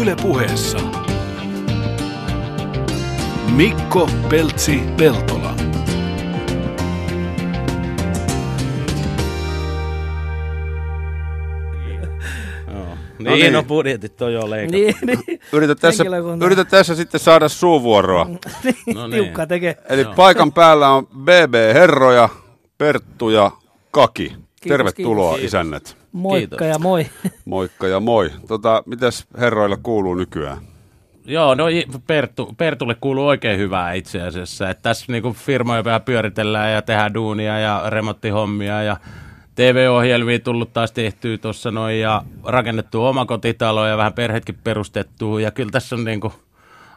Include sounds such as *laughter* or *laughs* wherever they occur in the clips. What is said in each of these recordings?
Yle puheessa. Mikko Peltsi Peltola. No niin, no budjetit on jo leikattu. Niin, niin. Yritä tässä, yritä tässä sitten saada suuvuoroa. *laughs* niin, No niin. tiukka tekee. Eli paikan päällä on BB Herroja, Perttu ja Kaki. Tervetuloa kiitos. isännät. Moikka Kiitos. ja moi. *laughs* Moikka ja moi. Tota, mitäs herroilla kuuluu nykyään? Joo, no Perttu, Pertulle kuuluu oikein hyvää itse asiassa. Että tässä niinku firmoja vähän pyöritellään ja tehdään duunia ja remonttihommia ja TV-ohjelmia tullut taas tehtyä tuossa noin ja rakennettu omakotitalo ja vähän perhetkin perustettu. Ja kyllä tässä on niinku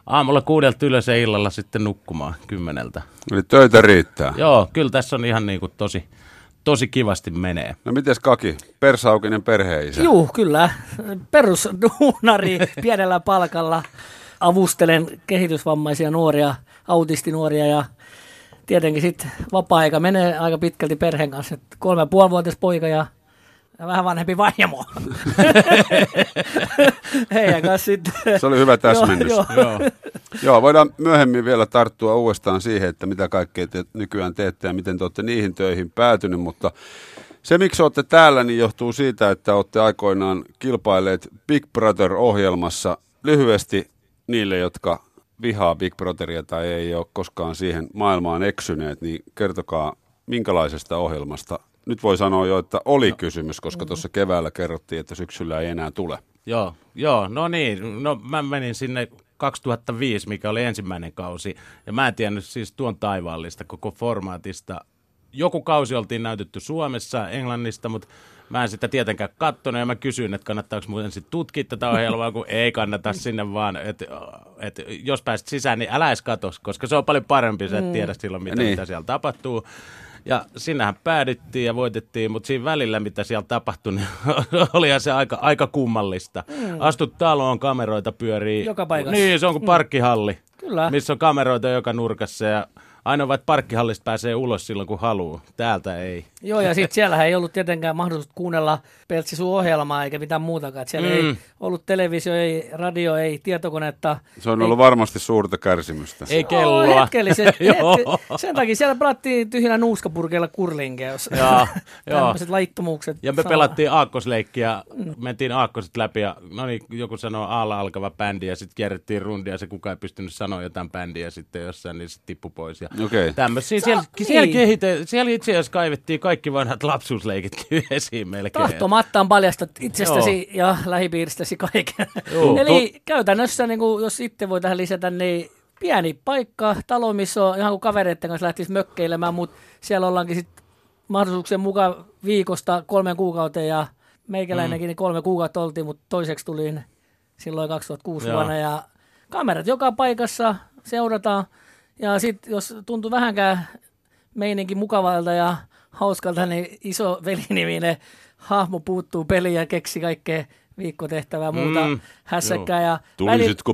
aamulla kuudelta ylös ja illalla sitten nukkumaan kymmeneltä. Eli töitä riittää. Joo, kyllä tässä on ihan niinku tosi, tosi kivasti menee. No mites Kaki? Persaukinen perheisä. Juu, kyllä. Perusduunari *laughs* pienellä palkalla. Avustelen kehitysvammaisia nuoria, autistinuoria ja tietenkin sitten vapaa-aika menee aika pitkälti perheen kanssa. Et kolme ja puolivuotias poika ja ja vähän vanhempi vaimo. *laughs* Heidän kanssa sitten. Se oli hyvä täsmennys. Joo, Joo, joo. Joo. Joo, voidaan myöhemmin vielä tarttua uudestaan siihen, että mitä kaikkea te nykyään teette ja miten te olette niihin töihin päätynyt, mutta se, miksi olette täällä, niin johtuu siitä, että olette aikoinaan kilpailleet Big Brother-ohjelmassa lyhyesti niille, jotka vihaa Big Brotheria tai ei ole koskaan siihen maailmaan eksyneet, niin kertokaa minkälaisesta ohjelmasta. Nyt voi sanoa jo, että oli kysymys, koska tuossa keväällä kerrottiin, että syksyllä ei enää tule. Joo, joo, no niin. No mä menin sinne 2005, mikä oli ensimmäinen kausi. Ja mä en tiennyt siis tuon taivaallista koko formaatista. Joku kausi oltiin näytetty Suomessa, Englannista, mutta mä en sitä tietenkään katsonut ja mä kysyin, että kannattaako mun ensin tutkia tätä ohjelmaa, kun ei kannata sinne vaan, että et, jos pääset sisään, niin älä edes katos, koska se on paljon parempi, sä et tiedä silloin, mitä, Niin. mitä siellä tapahtuu. Ja sinnehän päädyttiin ja voitettiin, mutta siinä välillä, mitä siellä tapahtui, niin *laughs* olihan se aika, aika kummallista. Mm. Astut taloon, kameroita pyörii. Joka paikassa. Niin, se on kuin parkkihalli, Kyllä. missä on kameroita joka nurkassa ja ainoa, että parkkihallista pääsee ulos silloin, kun haluaa. Täältä ei. Joo, ja sitten siellähän ei ollut tietenkään mahdollisuus kuunnella Peltsi sun ohjelmaa eikä mitään muutakaan. Siellä Mm. mm. ei ollut televisio, ei radio, ei tietokonetta. Se on ollut varmasti suurta kärsimystä. Ei kelloa. hetkellisesti. Joo. hetke- *laughs* Sen takia siellä pelattiin tyhjillä nuuskapurkeilla kurlingeja, jos Joo, *laughs* joo. tämmöiset laittomuukset. Ja me saa. pelattiin aakkosleikkiä, mentiin aakkoset läpi ja no niin, joku sanoo aalla alkava bändi ja sitten kierrettiin rundia ja se kukaan ei pystynyt sanoa jotain bändiä sitten jossain, niin se tippui pois. Ja Okei. Tämmöisiä. Sä- Siellä, niin. siellä, kehite, siellä itse asiassa kaivettiin kaikki vanhat lapsuusleikit *laughs* esiin melkein. Tahtomattaan paljastat itsestäsi ja lähipiiristäsi kaiken. Joo. *laughs* Eli käytännössä, niin kuin, jos sitten voi tähän lisätä, niin pieni paikka, talo, missä on ihan kuin kavereiden kanssa lähtisi mökkeilemään, mutta siellä ollaankin sitten mahdollisuuksien mukaan viikosta kolmen kuukauteen ja meikäläinenkin niin kolme kuukautta oltiin, mutta toiseksi tulin silloin 2006 Joo. vuonna ja kamerat joka paikassa seurataan ja sitten jos tuntuu vähänkään meininki mukavalta ja hauskalta, niin iso veliniminen hahmo puuttuu peliin ja keksi kaikkea viikkotehtävää ja muuta Mm, mm, hässäkkää. Ja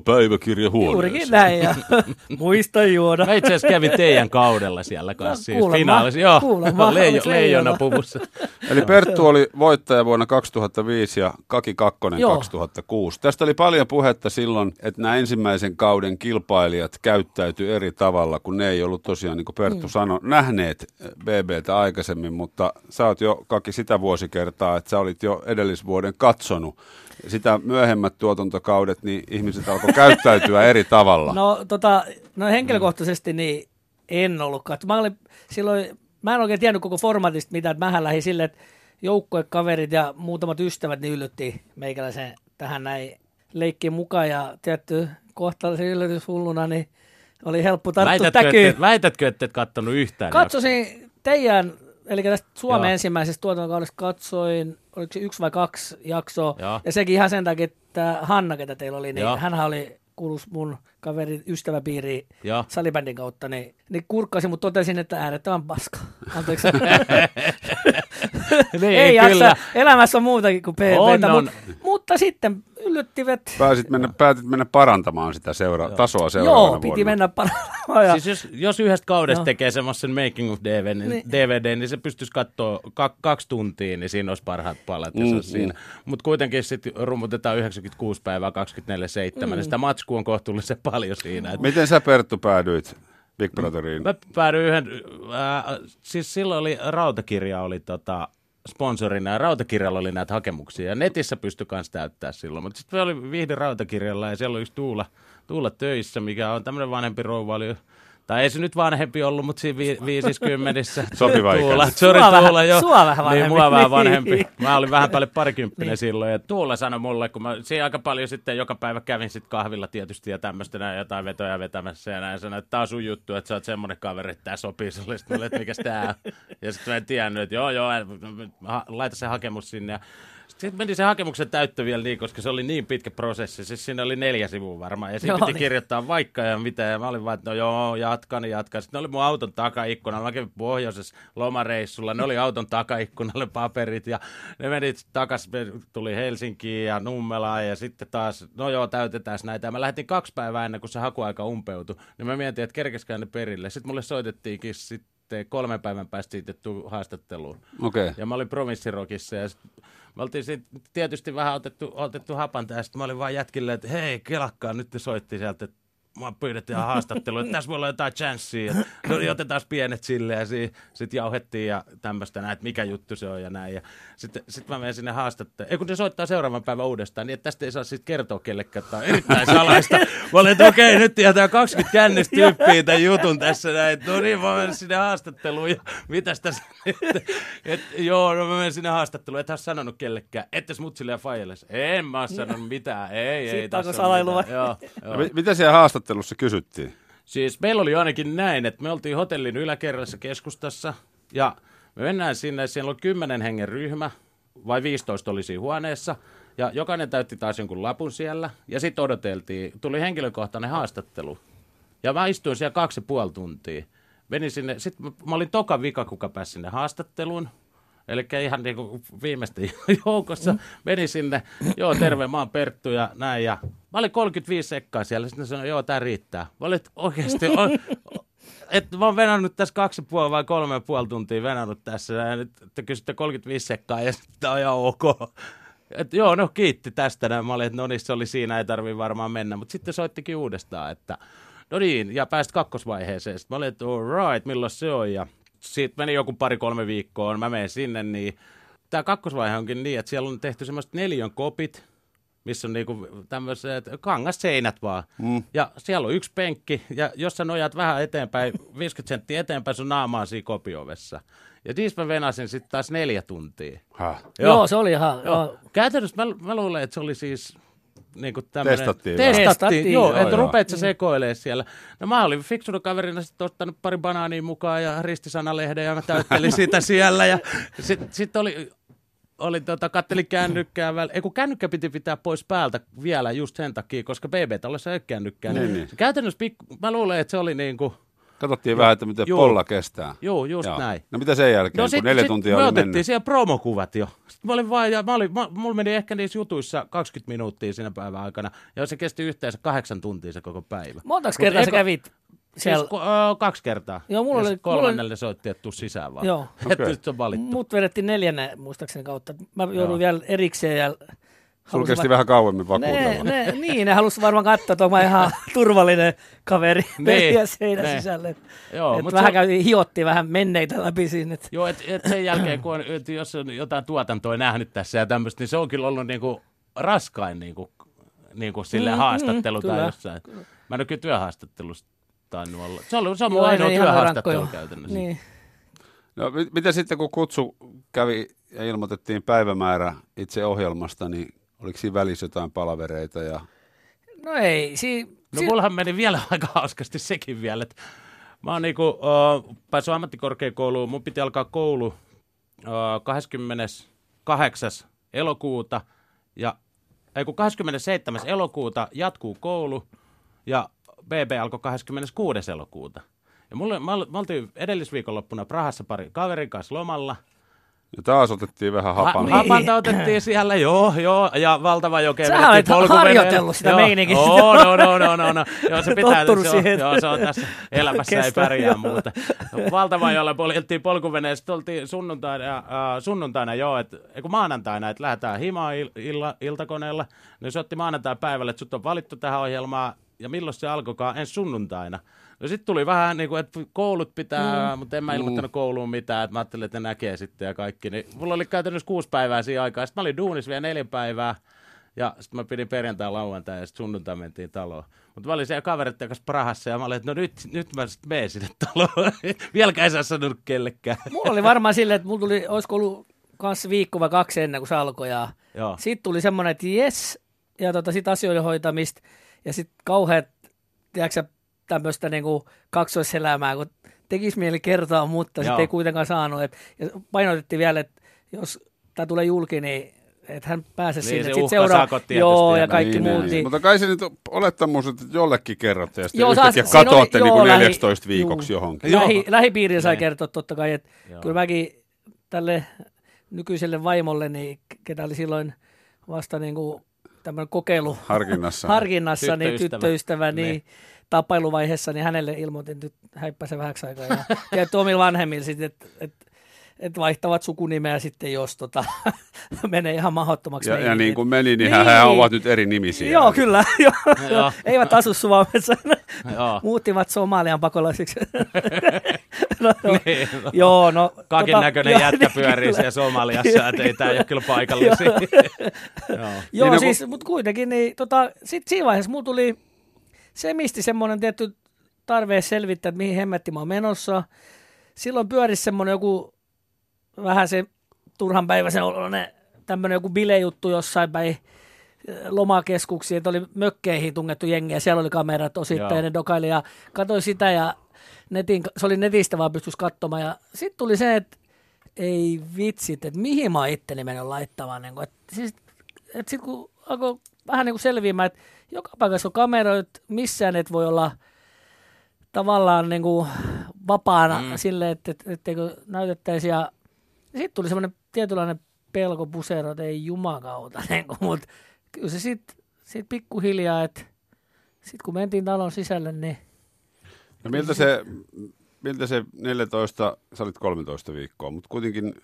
päiväkirja Juurikin näin ja *laughs* muista juoda. Mä itse asiassa kävin teidän kaudella siellä kanssa. siis kuulemma, finaalissa. Joo, kuulemma, *laughs* leijo, leijona? puvussa. *laughs* Eli Perttu oli voittaja vuonna 2005 ja Kaki Kakkonen Joo. 2006. Tästä oli paljon puhetta silloin, että nämä ensimmäisen kauden kilpailijat käyttäytyi eri tavalla, kun ne ei ollut tosiaan, niin kuin Perttu mm. sanoi, nähneet BBtä aikaisemmin, mutta sä oot jo, Kaki, sitä vuosikertaa, että sä olit jo edellisvuoden katsonut. Sitä myöhemmät tuotantokaudet, niin ihmiset alkoi käyttäytyä eri tavalla. No, tota, no henkilökohtaisesti niin en ollut katso. Mä olin silloin, mä en oikein tiennyt koko formatista mitään, että mähän lähdin silleen, että joukkuekaverit ja muutamat ystävät niin yllytti meikäläisen tähän näin leikkiin mukaan ja tietty kohtalaisen yllätyshulluna, niin oli helppo tarttua Väitätkö, täkyyn. ette, väitätkö, että et kattonut yhtään? Katsosin teidän, eli tästä Suomen Joo. ensimmäisestä tuotantokaudesta katsoin, oliko se yksi vai kaksi jaksoa, Joo. ja sekin ihan sen takia, että Hanna, ketä teillä oli, niin hän oli kuulus mun kaverin ystäväpiiriin Joo. salibändin kautta, niin, niin kurkkasin, mutta totesin, että äärettömän paska. *laughs* Anteeksi. Niin, Ei kyllä. jaksa, elämässä on muutakin kuin On, PPtä, on. Mutta, mutta sitten yllyttivät. Pääsit mennä, päätit mennä parantamaan sitä seura- tasoa seuraavana Joo, piti vuonna. mennä parantamaan. Ja... Siis jos, jos yhdestä kaudesta Joo. tekee semmoisen making of DVD, niin, Niin. DVD, niin se pystyisi katsoa ka- kaksi tuntia, niin siinä olisi parhaat palat. Mm, Mm, siinä. Mutta kuitenkin sitten rummutetaan 96 päivää 24-7, mm. niin sitä matskua on kohtuullisen paljon siinä. Et Miten sä Perttu päädyit Big Brotheriin? Mä päädyin yhden, äh, siis silloin oli Rautakirja oli tota, sponsorina ja Rautakirjalla oli näitä hakemuksia ja netissä pystyi myös täyttää silloin. Mutta sitten oli Vihdi Rautakirjalla ja siellä oli yksi Tuula, Tuula töissä, mikä on tämmöinen vanhempi rouva, oli tai ei se nyt vanhempi ollut, mutta siinä vi- viisiskymmenessä. *laughs* Sopiva ikäinen. Tuula, sorry Sua vähän- Tuula, jo. sua vähän vanhempi. Niin, mua vähän Niin. vanhempi. Mä olin vähän päälle parikymppinen Niin. silloin. Ja Tuula sanoi mulle, kun mä siinä aika paljon sitten joka päivä kävin sitten kahvilla tietysti ja tämmöistä näin jotain vetoja vetämässä ja näin. Sanoi, että tää on sun juttu, että sä oot semmonen kaveri, että tää sopii sulle. Sitten mä olin, että mikäs tää on. Ja sitten mä en tiennyt, että joo joo, laita se hakemus sinne. Ja sitten meni se hakemuksen täyttö vielä niin, koska se oli niin pitkä prosessi. Siis siinä oli neljä sivua varmaan. Ja siinä Joo, piti niin. kirjoittaa vaikka ja mitä. Ja mä olin vaan, että no joo, jatkan, jatkan. Sitten ne oli mun auton takaikkunalla. Mä kävin pohjoisessa lomareissulla. Ne oli auton takaikkunalle paperit. Ja ne meni takas, tuli Helsinkiin ja Nummelaan. Ja sitten taas, no joo, täytetään näitä. Ja mä lähdin kaksi päivää ennen kuin se hakuaika umpeutui. Niin mä mietin, että kerkeskään ne perille. Sitten mulle soitettiinkin sitten kolmen päivän päästä siitä haastatteluun. Okay. Ja mä olin Provinssirokissa ja me oltiin sit tietysti vähän otettu, otettu hapan tästä. Mä olin vaan jätkille, että hei, kelakkaa, nyt ne soitti sieltä, että mua pyydettiin ihan haastattelua, että tässä voi olla jotain chanssiä. No niin, otetaan pienet sille ja sitten jauhettiin ja tämmöistä näin, että mikä juttu se on ja näin. Ja sitten sit mä menen sinne haastatteluun. Ei kun ne soittaa seuraavan päivän uudestaan, niin että tästä ei saa sitten kertoa kellekään. Tämä on erittäin salaista. Mä olin, että okei, nyt tietää 20 kännistä tyyppiä tämän jutun tässä näin. No niin, mä menen sinne haastatteluun ja mitäs tässä nyt? Et, joo, no mä menen sinne haastatteluun. Et ole sanonut kellekään. Ettes mutsille ja faijille. En mä sanonut mitään. Ei, ei. Sitten ole salailua. Joo, joo. Mi- mitä siellä haastattelussa kysyttiin? Siis meillä oli ainakin näin, että me oltiin hotellin yläkerrassa keskustassa ja me mennään sinne, siellä on kymmenen hengen ryhmä, vai 15 oli siinä huoneessa, ja jokainen täytti taas jonkun lapun siellä, ja sitten odoteltiin, tuli henkilökohtainen haastattelu. Ja mä istuin siellä kaksi ja puoli tuntia. Menin sinne, sitten mä, mä olin toka vika, kuka pääsi sinne haastatteluun. Eli ihan niin kuin viimeisten *laughs* joukossa. Menin sinne, joo terve, mä oon Perttu ja näin. Ja mä olin 35 sekkaa siellä, sitten ne sanoi, joo tää riittää. Mä olin, oikeasti, on, että mä oon venannut tässä kaksi puoli vai kolme ja puoli tuntia venannut tässä. Ja nyt te kysytte 35 sekkaa ja sitten on ihan ok. Et joo, no kiitti tästä. Näin. Mä olin, että no niin, se oli siinä, ei tarvi varmaan mennä. Mutta sitten soittikin uudestaan, että no niin, ja pääsit kakkosvaiheeseen. Sitten mä olin, että all right, milloin se on? Ja sitten meni joku pari-kolme viikkoa, mä menen sinne, niin tämä kakkosvaihe onkin niin, että siellä on tehty semmoiset neljön kopit, missä on niinku tämmöiset kangasseinät vaan. Mm. Ja siellä on yksi penkki, ja jos sä nojaat vähän eteenpäin, *laughs* 50 senttiä eteenpäin, sun naama on siinä kopiovessa. Ja niissä mä venasin sitten taas neljä tuntia. Häh. Joo, joo, se oli ihan... Joo. Joo. Käytännössä mä, mä luulen, että se oli siis niin kuin tämmönen, Testattiin testattiin, Testattiin, joo, joo, että joo. rupeat sä sekoilee siellä. No mä olin fiksunut kaverina sitten ottanut pari banaania mukaan ja ristisanalehden ja mä täyttelin *laughs* sitä siellä ja sitten sit oli, oli tota, kattelin kännykkää väl, ei kun kännykkä piti pitää pois päältä vielä just sen takia, koska BB-talossa ei ole kännykkää. Niin, Niin, niin. Käytännössä pikku, mä luulen, että se oli niin kuin, Katsottiin vähän, että miten Joo. polla kestää. joo, just näin. No mitä sen jälkeen, kun sit- neljä sit tuntia me oli otettiin mennyt? siellä promokuvat jo. Sitten mä olin vaan, ja mä olin, mä, mulla meni ehkä niissä jutuissa 20 minuuttia siinä päivän aikana, ja se kesti yhteensä kahdeksan tuntia se koko päivä. Montaks Mut kertaa sä kävit siellä? Siis, ko- ö, kaksi kertaa. Joo, mulla ja oli- sit mulla kolmannelle soitti, että tuu sisään vaan. Joo. *laughs* Että Okei. nyt on valittu. Mut vedettiin neljännen muistaakseni kautta. Mä jouduin Joo. vielä erikseen ja... Sulla halusin kesti va- vähän kauemmin ne, vakuutella. ne, niin, ne halusi varmaan katsoa, että onko ihan *laughs* turvallinen kaveri Niin, *laughs* neljä seinän ne. sisälle. Joo, et mut vähän se- hiottiin vähän menneitä läpi siinä. Et, Joo, että et sen jälkeen, kun on, et jos on jotain tuotantoa nähnyt tässä ja tämmöistä, niin se on kyllä ollut niinku raskain niinku, niinku sille Mm, mm, haastattelu mm, tai kyllä. jossain. Mä en ole kyllä työhaastattelusta tainnut olla. Se on, se on mun Joo, ainoa ne työhaastattelu käytännössä. Niin. No, mit- mitä sitten, kun kutsu kävi ja ilmoitettiin päivämäärä itse ohjelmasta, niin oliko siinä välissä jotain palavereita? Ja... No ei, si, No si, mullahan meni vielä *laughs* aika hauskasti sekin vielä, että mä oon niinku, uh, päässyt ammattikorkeakouluun, mun piti alkaa koulu uh, 28. elokuuta ja ei kun 27. elokuuta jatkuu koulu ja BB alkoi 26. elokuuta. Ja mulle, mä, mä oltiin edellisviikonloppuna Prahassa pari kaverin kanssa lomalla Ja taas otettiin vähän hapan. Ha- hapanta otettiin siellä, joo, joo, ja valtava joke. Sähän olet harjoitellut sitä meininkiä. Joo, no, no, no, no, no. Joo, se *laughs* pitää, Tottunut se on, siihen. joo, se on tässä elämässä ei Kestää, pärjää joo. muuta. Valtava jolle poljettiin polkuveneen, sitten oltiin sunnuntaina, äh, sunnuntaina joo, että kun maanantaina, että lähdetään himaan il, illa, iltakoneella, niin se otti maanantai päivällä, että sut on valittu tähän ohjelmaan, ja milloin se alkoikaan, ensi sunnuntaina. No sitten tuli vähän niin kuin, että koulut pitää, mm. mutta en mä ilmoittanut kouluun mitään, että mä ajattelin, että ne näkee sitten ja kaikki. Niin mulla oli käytännössä kuusi päivää siinä aikaa. Sitten mä olin duunis vielä neljä päivää. Ja sitten mä pidin perjantai, lauantai ja sitten sunnuntai mentiin taloon. Mutta mä olin siellä kavereiden kanssa Prahassa ja mä olin, että no nyt, nyt mä sitten menen sinne taloon. *laughs* Vieläkään ei saa sanonut kellekään. Mulla oli varmaan silleen, että mulla tuli, olisiko ollut kanssa viikko vai kaksi ennen kuin se alkoi. Ja sitten tuli semmoinen, että jes, ja tota, sitten asioiden hoitamista, ja sitten kauheat, tiedätkö tämmöistä niinku kaksoiselämää, kun tekisi mieli kertoa, mutta sitten ei kuitenkaan saanut. Et, ja painotettiin vielä, että jos tämä tulee julki, niin että hän pääsee Niin, sinne. se Sit uhkasakot tietysti Joo, ja kaikki Niin, muut. niin. Niin, Mutta kai se nyt olettamus, että jollekin kerrotte ja sitten Joo, yhtäkkiä saas- siinä oli- katoatte niin joo, kuin lähi- 14 viikoksi juu. johonkin. Lähi, lähipiiriä sai Niin. kertoa totta kai, että Joo. kyllä mäkin tälle nykyiselle vaimolle, niin ketä oli silloin vasta niin kuin tämmöinen kokeilu Harkinnassa. *laughs* harkinnassa, niin Tyttöystävä. tyttöystävä, niin, Niin. Tapailuvaiheessa, niin hänelle ilmoitin, että nyt häippäse vähäksi aikaa. Ja *laughs* tiedätkö omilla vanhemmilla sitten, että et, et vaihtavat sukunimeä sitten, jos tota, *laughs* menee ihan mahdottomaksi. Ja, ja niin kuin meni, niin, Niin. hän ovat nyt eri nimisiä. Joo, kyllä. *laughs* Joo. Joo. Eivät asu Suomessa. Joo. Muuttivat Somalian pakolaisiksi. no, no. Niin, no. Joo, no. Kakin näköinen joo, jätkä niin, pyörii siellä Somaliassa, että ei tämä ole kyllä paikallisia. Joo. Joo, Niin, no, siis, mutta kuitenkin, niin tota, sit siinä vaiheessa mulla tuli semisti semmoinen tietty tarve selvittää, että mihin hemmetti mä oon menossa. Silloin pyörisi semmoinen joku vähän se turhan päiväisen oloinen tämmöinen joku bilejuttu jossain päin eh, lomakeskuksiin, että oli mökkeihin tungettu jengiä, siellä oli kamerat osittain, Joo. ja ne dokaili ja katsoin sitä ja netin, se oli netistä vaan pystyisi katsomaan ja sitten tuli se, että ei vitsit, että mihin mä oon itteni mennyt laittamaan. Niin kuin, että siis, että sitten kun alkoi vähän niin kuin selviämään, että joka paikassa on kameroita, missään et voi olla tavallaan niin kuin vapaana mm. silleen, että, että, etteikö näytettäisi. Ja sitten tuli semmoinen tietynlainen pelko pusero, että ei jumakauta. *laughs* Niin kuin, mutta kyllä se sitten sit pikkuhiljaa, että sitten kun mentiin talon sisälle, niin Ja miltä se, miltä se 14, sä olit 13 viikkoa, mutta kuitenkin,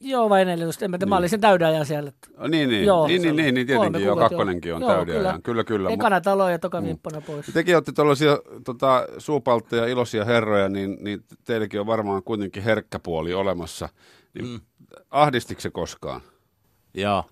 joo vai 14, en mä, niin. mä olin sen täyden ajan siellä. että oh, niin, niin, Joo, niin, niin, niin, niin tietenkin jo, kakkonenkin on joo. täyden ajan. Kyllä, kyllä. mut- Ekana talo ja toka viippona pois. Tekin olette tällaisia tota, suupaltteja, iloisia herroja, niin, niin teilläkin on varmaan kuitenkin herkkä puoli olemassa. Niin mm. Ahdistiko se koskaan? Joo.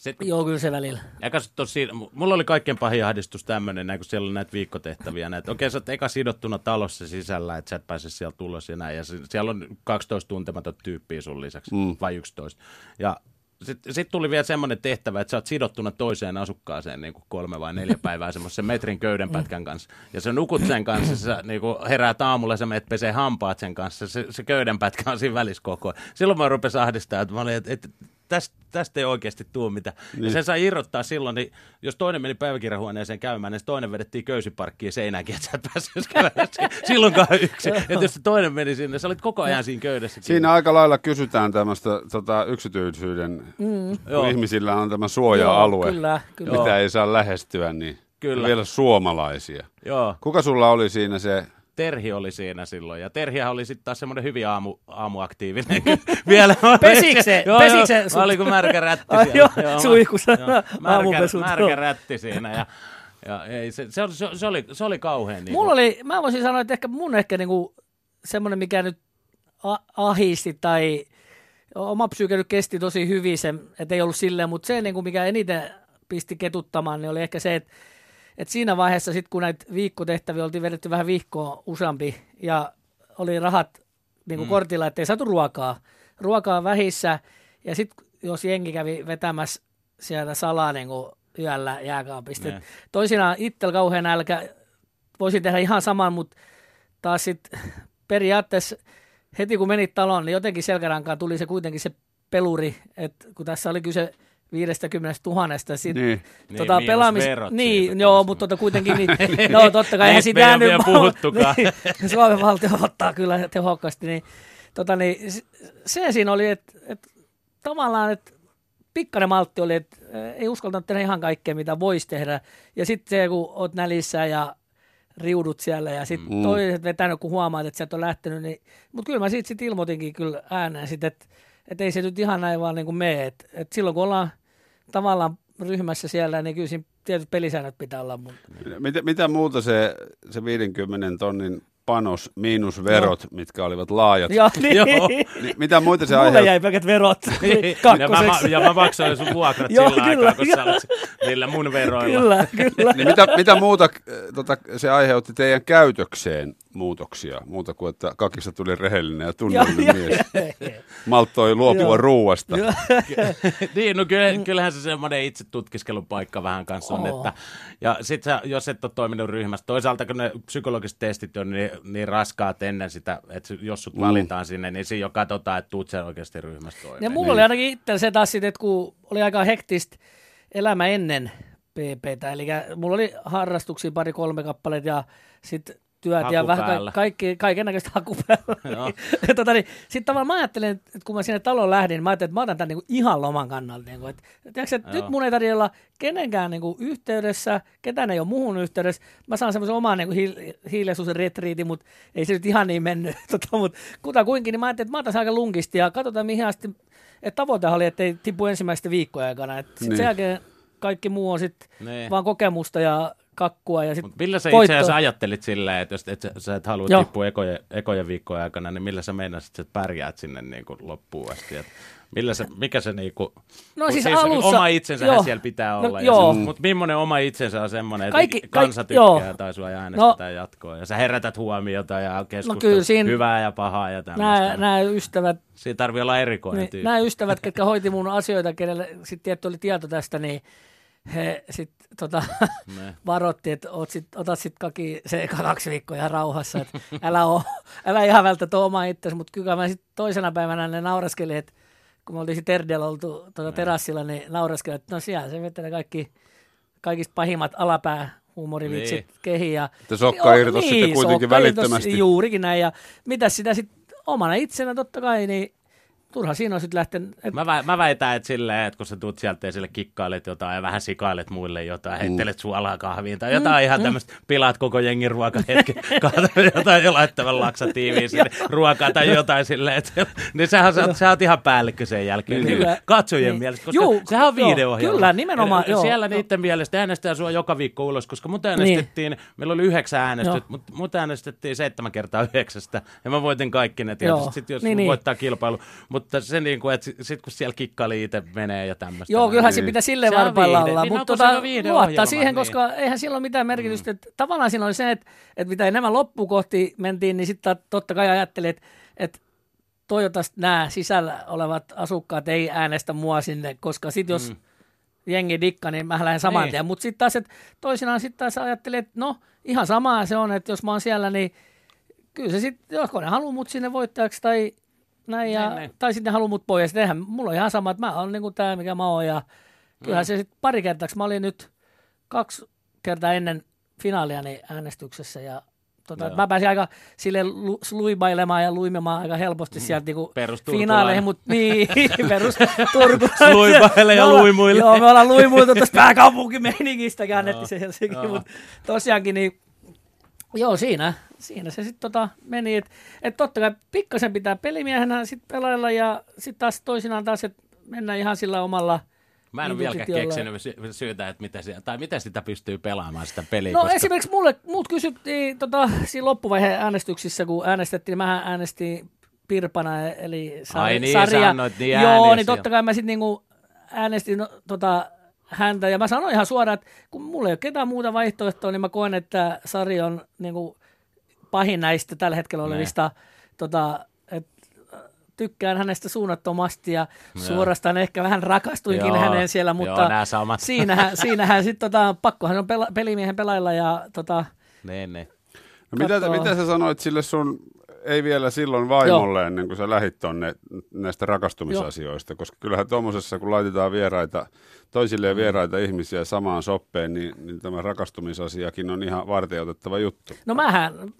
Sitten, Joo, kyllä se välillä. ja kas tosi, mulla oli kaikkein pahin ahdistus tämmöinen, näin, kun siellä oli näitä viikkotehtäviä. Näitä. Okei, sä oot eka sidottuna talossa sisällä, että sä et pääse sieltä tulos ja näin. Ja se, siellä on 12 tuntematon tyyppiä sun lisäksi, mm. vai 11. Ja sitten sit tuli vielä semmoinen tehtävä, että sä oot sidottuna toiseen asukkaaseen niin kuin kolme vai neljä *laughs* päivää semmoisen metrin köydenpätkän kanssa. Ja sä nukut sen kanssa, sä niin kuin heräät aamulla, sä menet pesee hampaat sen kanssa, se, se köydenpätkä on siinä välissä koko ajan. Silloin mä rupesin ahdistaa, että mä olin, että, että tästä, tästä ei oikeasti tule mitään. Niin. Ja sen sai irrottaa silloin, niin jos toinen meni päiväkirjahuoneeseen käymään, niin toinen vedettiin köysiparkkiin seinäänkin, että sä et päässyt käymään si- *laughs* silloinkaan yksin. että jos toinen meni sinne, sä olit koko ajan siinä köydessä. Siinä aika lailla kysytään tämmöistä tota, yksityisyyden, mm. Kun ihmisillä on tämä suoja-alue, Joo, kyllä, kyllä. mitä Joo. ei saa lähestyä, niin Kyllä. vielä suomalaisia. Joo. Kuka sulla oli siinä se, Terhi oli siinä silloin, ja Terhihän oli sitten taas semmoinen hyvin aamu, aamuaktiivinen. *laughs* Vielä Pesikö se? Joo, Pesikö joo. se olin kuin märkä rätti siellä. joo, mä- suihkussa joo, märkä, aamupesut, märkä joo. rätti siinä, ja, ja ei, se, se, oli, se, oli, se oli kauhean. Niin Mulla oli, mä voisin sanoa, että ehkä mun ehkä niinku semmoinen, mikä nyt a- ahisti tai oma psyyke nyt kesti tosi hyvin sen, että ei ollut silleen, mutta se niinku, mikä eniten pisti ketuttamaan, niin oli ehkä se, että, että siinä vaiheessa sitten kun näitä viikkotehtäviä oltiin vedetty vähän viikkoa useampi ja oli rahat niin kuin mm. kortilla, ettei saatu ruokaa. Ruokaa vähissä ja sitten jos jengi kävi vetämässä sieltä salaa niin kuin yöllä jääkaapista. Ne. Et Toisinaan itsellä kauhean nälkä, voisin tehdä ihan saman, mutta taas sitten periaatteessa heti kun menit taloon, niin jotenkin selkärankaan tuli se kuitenkin se peluri, että kun tässä oli kyse 50 tuhannesta, sit, niin, tota, Niin, pelaamis... miinus verot Niin, siitä joo, mutta tota kuitenkin, niin, *laughs* no totta kai eihän siitä jäänyt. *laughs* niin, Suomen valtio ottaa kyllä tehokkaasti, niin tota, niin, se, siinä oli, että et, tavallaan, että pikkainen maltti oli, että ei uskaltanut tehdä ihan kaikkea, mitä voisi tehdä. Ja sitten se, kun oot nälissä ja riudut siellä ja sitten mm. toiset vetänyt, kun huomaat, että sieltä on lähtenyt. Niin, mutta kyllä mä siitä sitten ilmoitinkin kyllä ääneen, sit, että et ei se nyt ihan näin vaan niin kuin mene. Et, et silloin kun ollaan tavallaan ryhmässä siellä, niin kyllä siinä tietyt pelisäännöt pitää olla. Mutta... Mitä, mitä muuta se, se 50 tonnin panos miinus verot, no. mitkä olivat laajat. Joo, *laughs* niin. Joo. Niin, mitä muita se aiheutti? jäi pelkät verot *laughs* ja, mä, ja mä maksoin sun vuokrat *laughs* Joo, sillä kyllä, aikaa, kun sä olet niillä mun veroilla. Kyllä, kyllä. niin mitä, mitä muuta äh, tota, se aiheutti teidän käytökseen muutoksia, muuta kuin että kakista tuli rehellinen ja tunnellinen mies. Malttoi luopua ruuasta. niin, no kyllähän se semmoinen itse tutkiskelun paikka vähän kanssa on, että ja sit sä, jos et ole toiminut ryhmässä, toisaalta kun ne psykologiset testit on niin, niin raskaat ennen sitä, että jos sut mm. valitaan sinne, niin siinä jo katsotaan, että tuut sen oikeasti ryhmässä toimeen. Ja mulla niin. oli ainakin itse se taas että kun oli aika hektistä elämä ennen PPtä, eli mulla oli harrastuksia pari-kolme kappaleet ja sitten työt haku ja vähän ka- kaikki, kaiken näköistä haku päällä. *laughs* *laughs* tota, niin, Sitten tavallaan mä ajattelin, että kun mä sinne taloon lähdin, niin mä ajattelin, että mä otan tämän niin kuin ihan loman kannalta. Niin kuin, että, tiedätkö, että nyt mun ei tarvitse olla kenenkään niin kuin yhteydessä, ketään ei ole muuhun yhteydessä. Mä saan semmoisen oman niin hiil- hiileisuuden retriitin, mutta ei se nyt ihan niin mennyt. *laughs* tota, mutta kutakuinkin, niin mä ajattelin, että mä otan sen aika lunkisti ja katsotaan mihin asti. Että tavoite oli, että ei tipu ensimmäistä viikkoja aikana. Sitten niin. sen jälkeen kaikki muu on sitten niin. vaan kokemusta ja kakkua ja sitten Millä sä itse asiassa ajattelit silleen, että jos et, sä, sä et halua Joo. tippua ekojen, ekojen viikkojen aikana, niin millä sä meinasit, että pärjäät sinne niin kuin loppuun asti? Et millä se, mikä se niinku, no siis, siis alussa, oma itsensä joo, siellä pitää no, olla. No, se, mutta millainen oma itsensä on semmoinen, että kaikki, kansa tykkää joo. tai sua äänestetään no, jatkoa. Ja sä herätät huomiota ja keskustelut no hyvää ja pahaa ja tämmöistä. Nämä ystävät. Siinä tarvii olla erikoinen niin, tyyppi. Nämä ystävät, ketkä hoiti mun asioita, kenelle sitten tietty oli tieto tästä, niin he sitten tota, *laughs* varoitti, että oot sit, otat sitten kaki se kaksi viikkoa ihan rauhassa, että älä, oo, *laughs* älä ihan välttämättä oma itsesi, mutta kyllä mä sitten toisena päivänä ne nauraskeli, että kun me oltiin sitten Erdellä oltu tuota terassilla, niin nauraskeli, että no siellä se vetää kaikki, kaikista pahimmat alapää huumorivitsit niin. kehiin. Ja, Että sokka irtos niin, sitten kuitenkin välittömästi. Juurikin näin, ja mitä sitä sitten omana itsenä totta kai, niin turha siinä on sitten lähtenyt. Et... Mä, vä, mä väitän, että silleen, että kun sä tuut sieltä esille kikkailet jotain ja vähän sikailet muille jotain, mm. heittelet suolaa kahviin tai jotain mm. ihan mm. tämmöistä, pilaat koko jengin ruokahetki, *laughs* kaatat jotain jo laittavan laksatiiviin sinne ruokaa tai jotain silleen, että, niin sähän sä, sä oot ihan päällikkö sen jälkeen niin, kyllä. katsojien niin. mielestä, koska Juu, sehän on viideohjelma. Kyllä, nimenomaan. Eli, joo, siellä joo. niiden mielestä äänestää sua joka viikko ulos, koska mut äänestettiin, niin. meillä oli yhdeksän äänestyt, mutta mut äänestettiin seitsemän kertaa yhdeksästä ja mä voitin kaikki ne tietysti, sit, jos niin, niin. voittaa niin. kilpailu, mutta se niin kuin, että sitten kun siellä kikkaili itse menee ja tämmöistä. Joo, kyllähän se pitää silleen varpailla olla, niin, mutta tota, luottaa siihen, niin. koska eihän sillä ole mitään merkitystä. Mm. Tavallaan siinä oli se, että, että mitä enemmän loppukohti mentiin, niin sitten totta kai ajattelin, että, että toivottavasti nämä sisällä olevat asukkaat ei äänestä mua sinne, koska sitten jos mm. jengi dikka, niin mä lähden saman niin. tien. Mutta sitten taas, että toisinaan sitten taas ajattelin, että no ihan samaa se on, että jos mä oon siellä, niin kyllä se sitten, joko ne haluaa mut sinne voittajaksi tai näin, ja, näin, tai sitten haluaa mut pois. Eihän, mulla on ihan sama, että mä oon niin kuin tämä, mikä mä oon. Ja kyllähän mm. se sitten pari kertaa, mä olin nyt kaksi kertaa ennen finaalia niin äänestyksessä ja Tota, mä pääsin aika sille lu, ja luimemaan aika helposti mm. sieltä niinku finaaleihin, mutta niin, *laughs* perus Turku. Luibaile ja luimuille. Joo, me ollaan luimuiltu tuosta *laughs* pääkaupunkimeiningistä käännettiin se Helsinkiin, mutta tosiaankin niin Joo, siinä, siinä se sitten tota meni, että et totta kai pikkasen pitää pelimiehenä sitten pelailla ja sitten taas toisinaan taas, että mennään ihan sillä omalla Mä en ole vieläkään keksinyt syytä, että mitä, sitä, tai miten sitä pystyy pelaamaan sitä peliä. No koska... esimerkiksi mulle, muut kysyttiin tota, siinä loppuvaiheen äänestyksissä, kun äänestettiin, niin mä äänestin Pirpana, eli sar- Ai niin, sarja. Sanoit, niin Joo, niin totta kai mä sitten niinku äänestin no, tota, häntä. Ja mä sanoin ihan suoraan, että kun mulla ei ole ketään muuta vaihtoehtoa, niin mä koen, että Sari on niin kuin, pahin näistä tällä hetkellä olevista. Tota, et, tykkään hänestä suunnattomasti ja Joo. suorastaan ehkä vähän rakastuinkin Joo. häneen siellä, mutta Joo, siinähän, *laughs* siinähän sitten tota, pakkohan on pela, pelimiehen pelailla ja tota, ne, ne. No mitä, mitä sä sanoit sille sun ei vielä silloin vaimolle Joo. ennen kuin sä lähit tonne näistä rakastumisasioista, Joo. koska kyllähän tuommoisessa, kun laitetaan vieraita, toisille mm. vieraita ihmisiä samaan soppeen, niin, niin tämä rakastumisasiakin on ihan varteutettava juttu. No mähän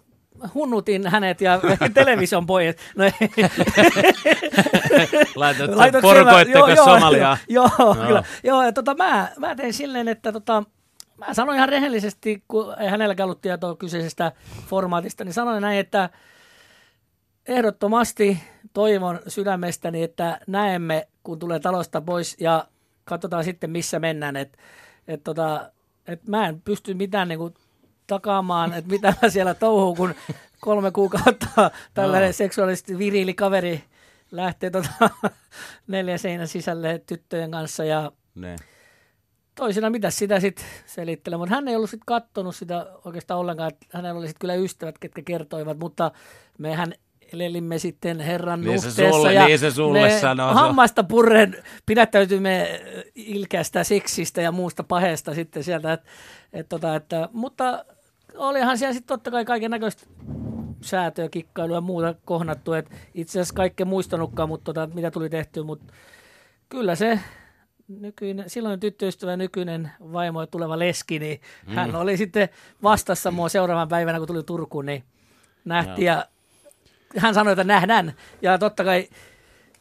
hunnutin hänet ja *laughs* television pois. No. *laughs* Laitat porukoitteko Somaliaa? Joo, joo, Joo. kyllä. Joo, ja tota, mä, mä tein silleen, että tota, mä sanoin ihan rehellisesti, kun ei hänelläkään ollut tietoa kyseisestä formaatista, niin sanoin näin, että ehdottomasti toivon sydämestäni, että näemme, kun tulee talosta pois ja katsotaan sitten, missä mennään. Et, et tota, et mä en pysty mitään niinku takaamaan, että mitä mä siellä touhuu, kun kolme kuukautta tällainen Joo. seksuaalisesti viriili kaveri lähtee tota, *laughs* neljän seinän sisälle tyttöjen kanssa ja Ne. toisena mitä sitä sitten selittelee, mutta hän ei ollut sitten kattonut sitä oikeastaan ollenkaan, että hänellä oli sitten kyllä ystävät, ketkä kertoivat, mutta mehän elelimme sitten Herran Niin se nuhteessa sulle- ja niin se sulle sanoo, hammasta purren pidättäytymme ilkeästä seksistä ja muusta paheesta sitten sieltä, et, et tota, että, mutta olihan siellä sitten totta kai kaiken näköistä säätöä, kikkailua ja muuta kohnattu, että itse asiassa kaikkea muistanutkaan, mutta tota, mitä tuli tehtyä, mutta kyllä se nykyinen, silloin tyttöystävä nykyinen vaimo ja tuleva leski, niin mm. hän oli sitten vastassa mua seuraavan päivänä, kun tuli Turkuun, niin nähtiin ja hän sanoi, että nähdään. Ja totta kai,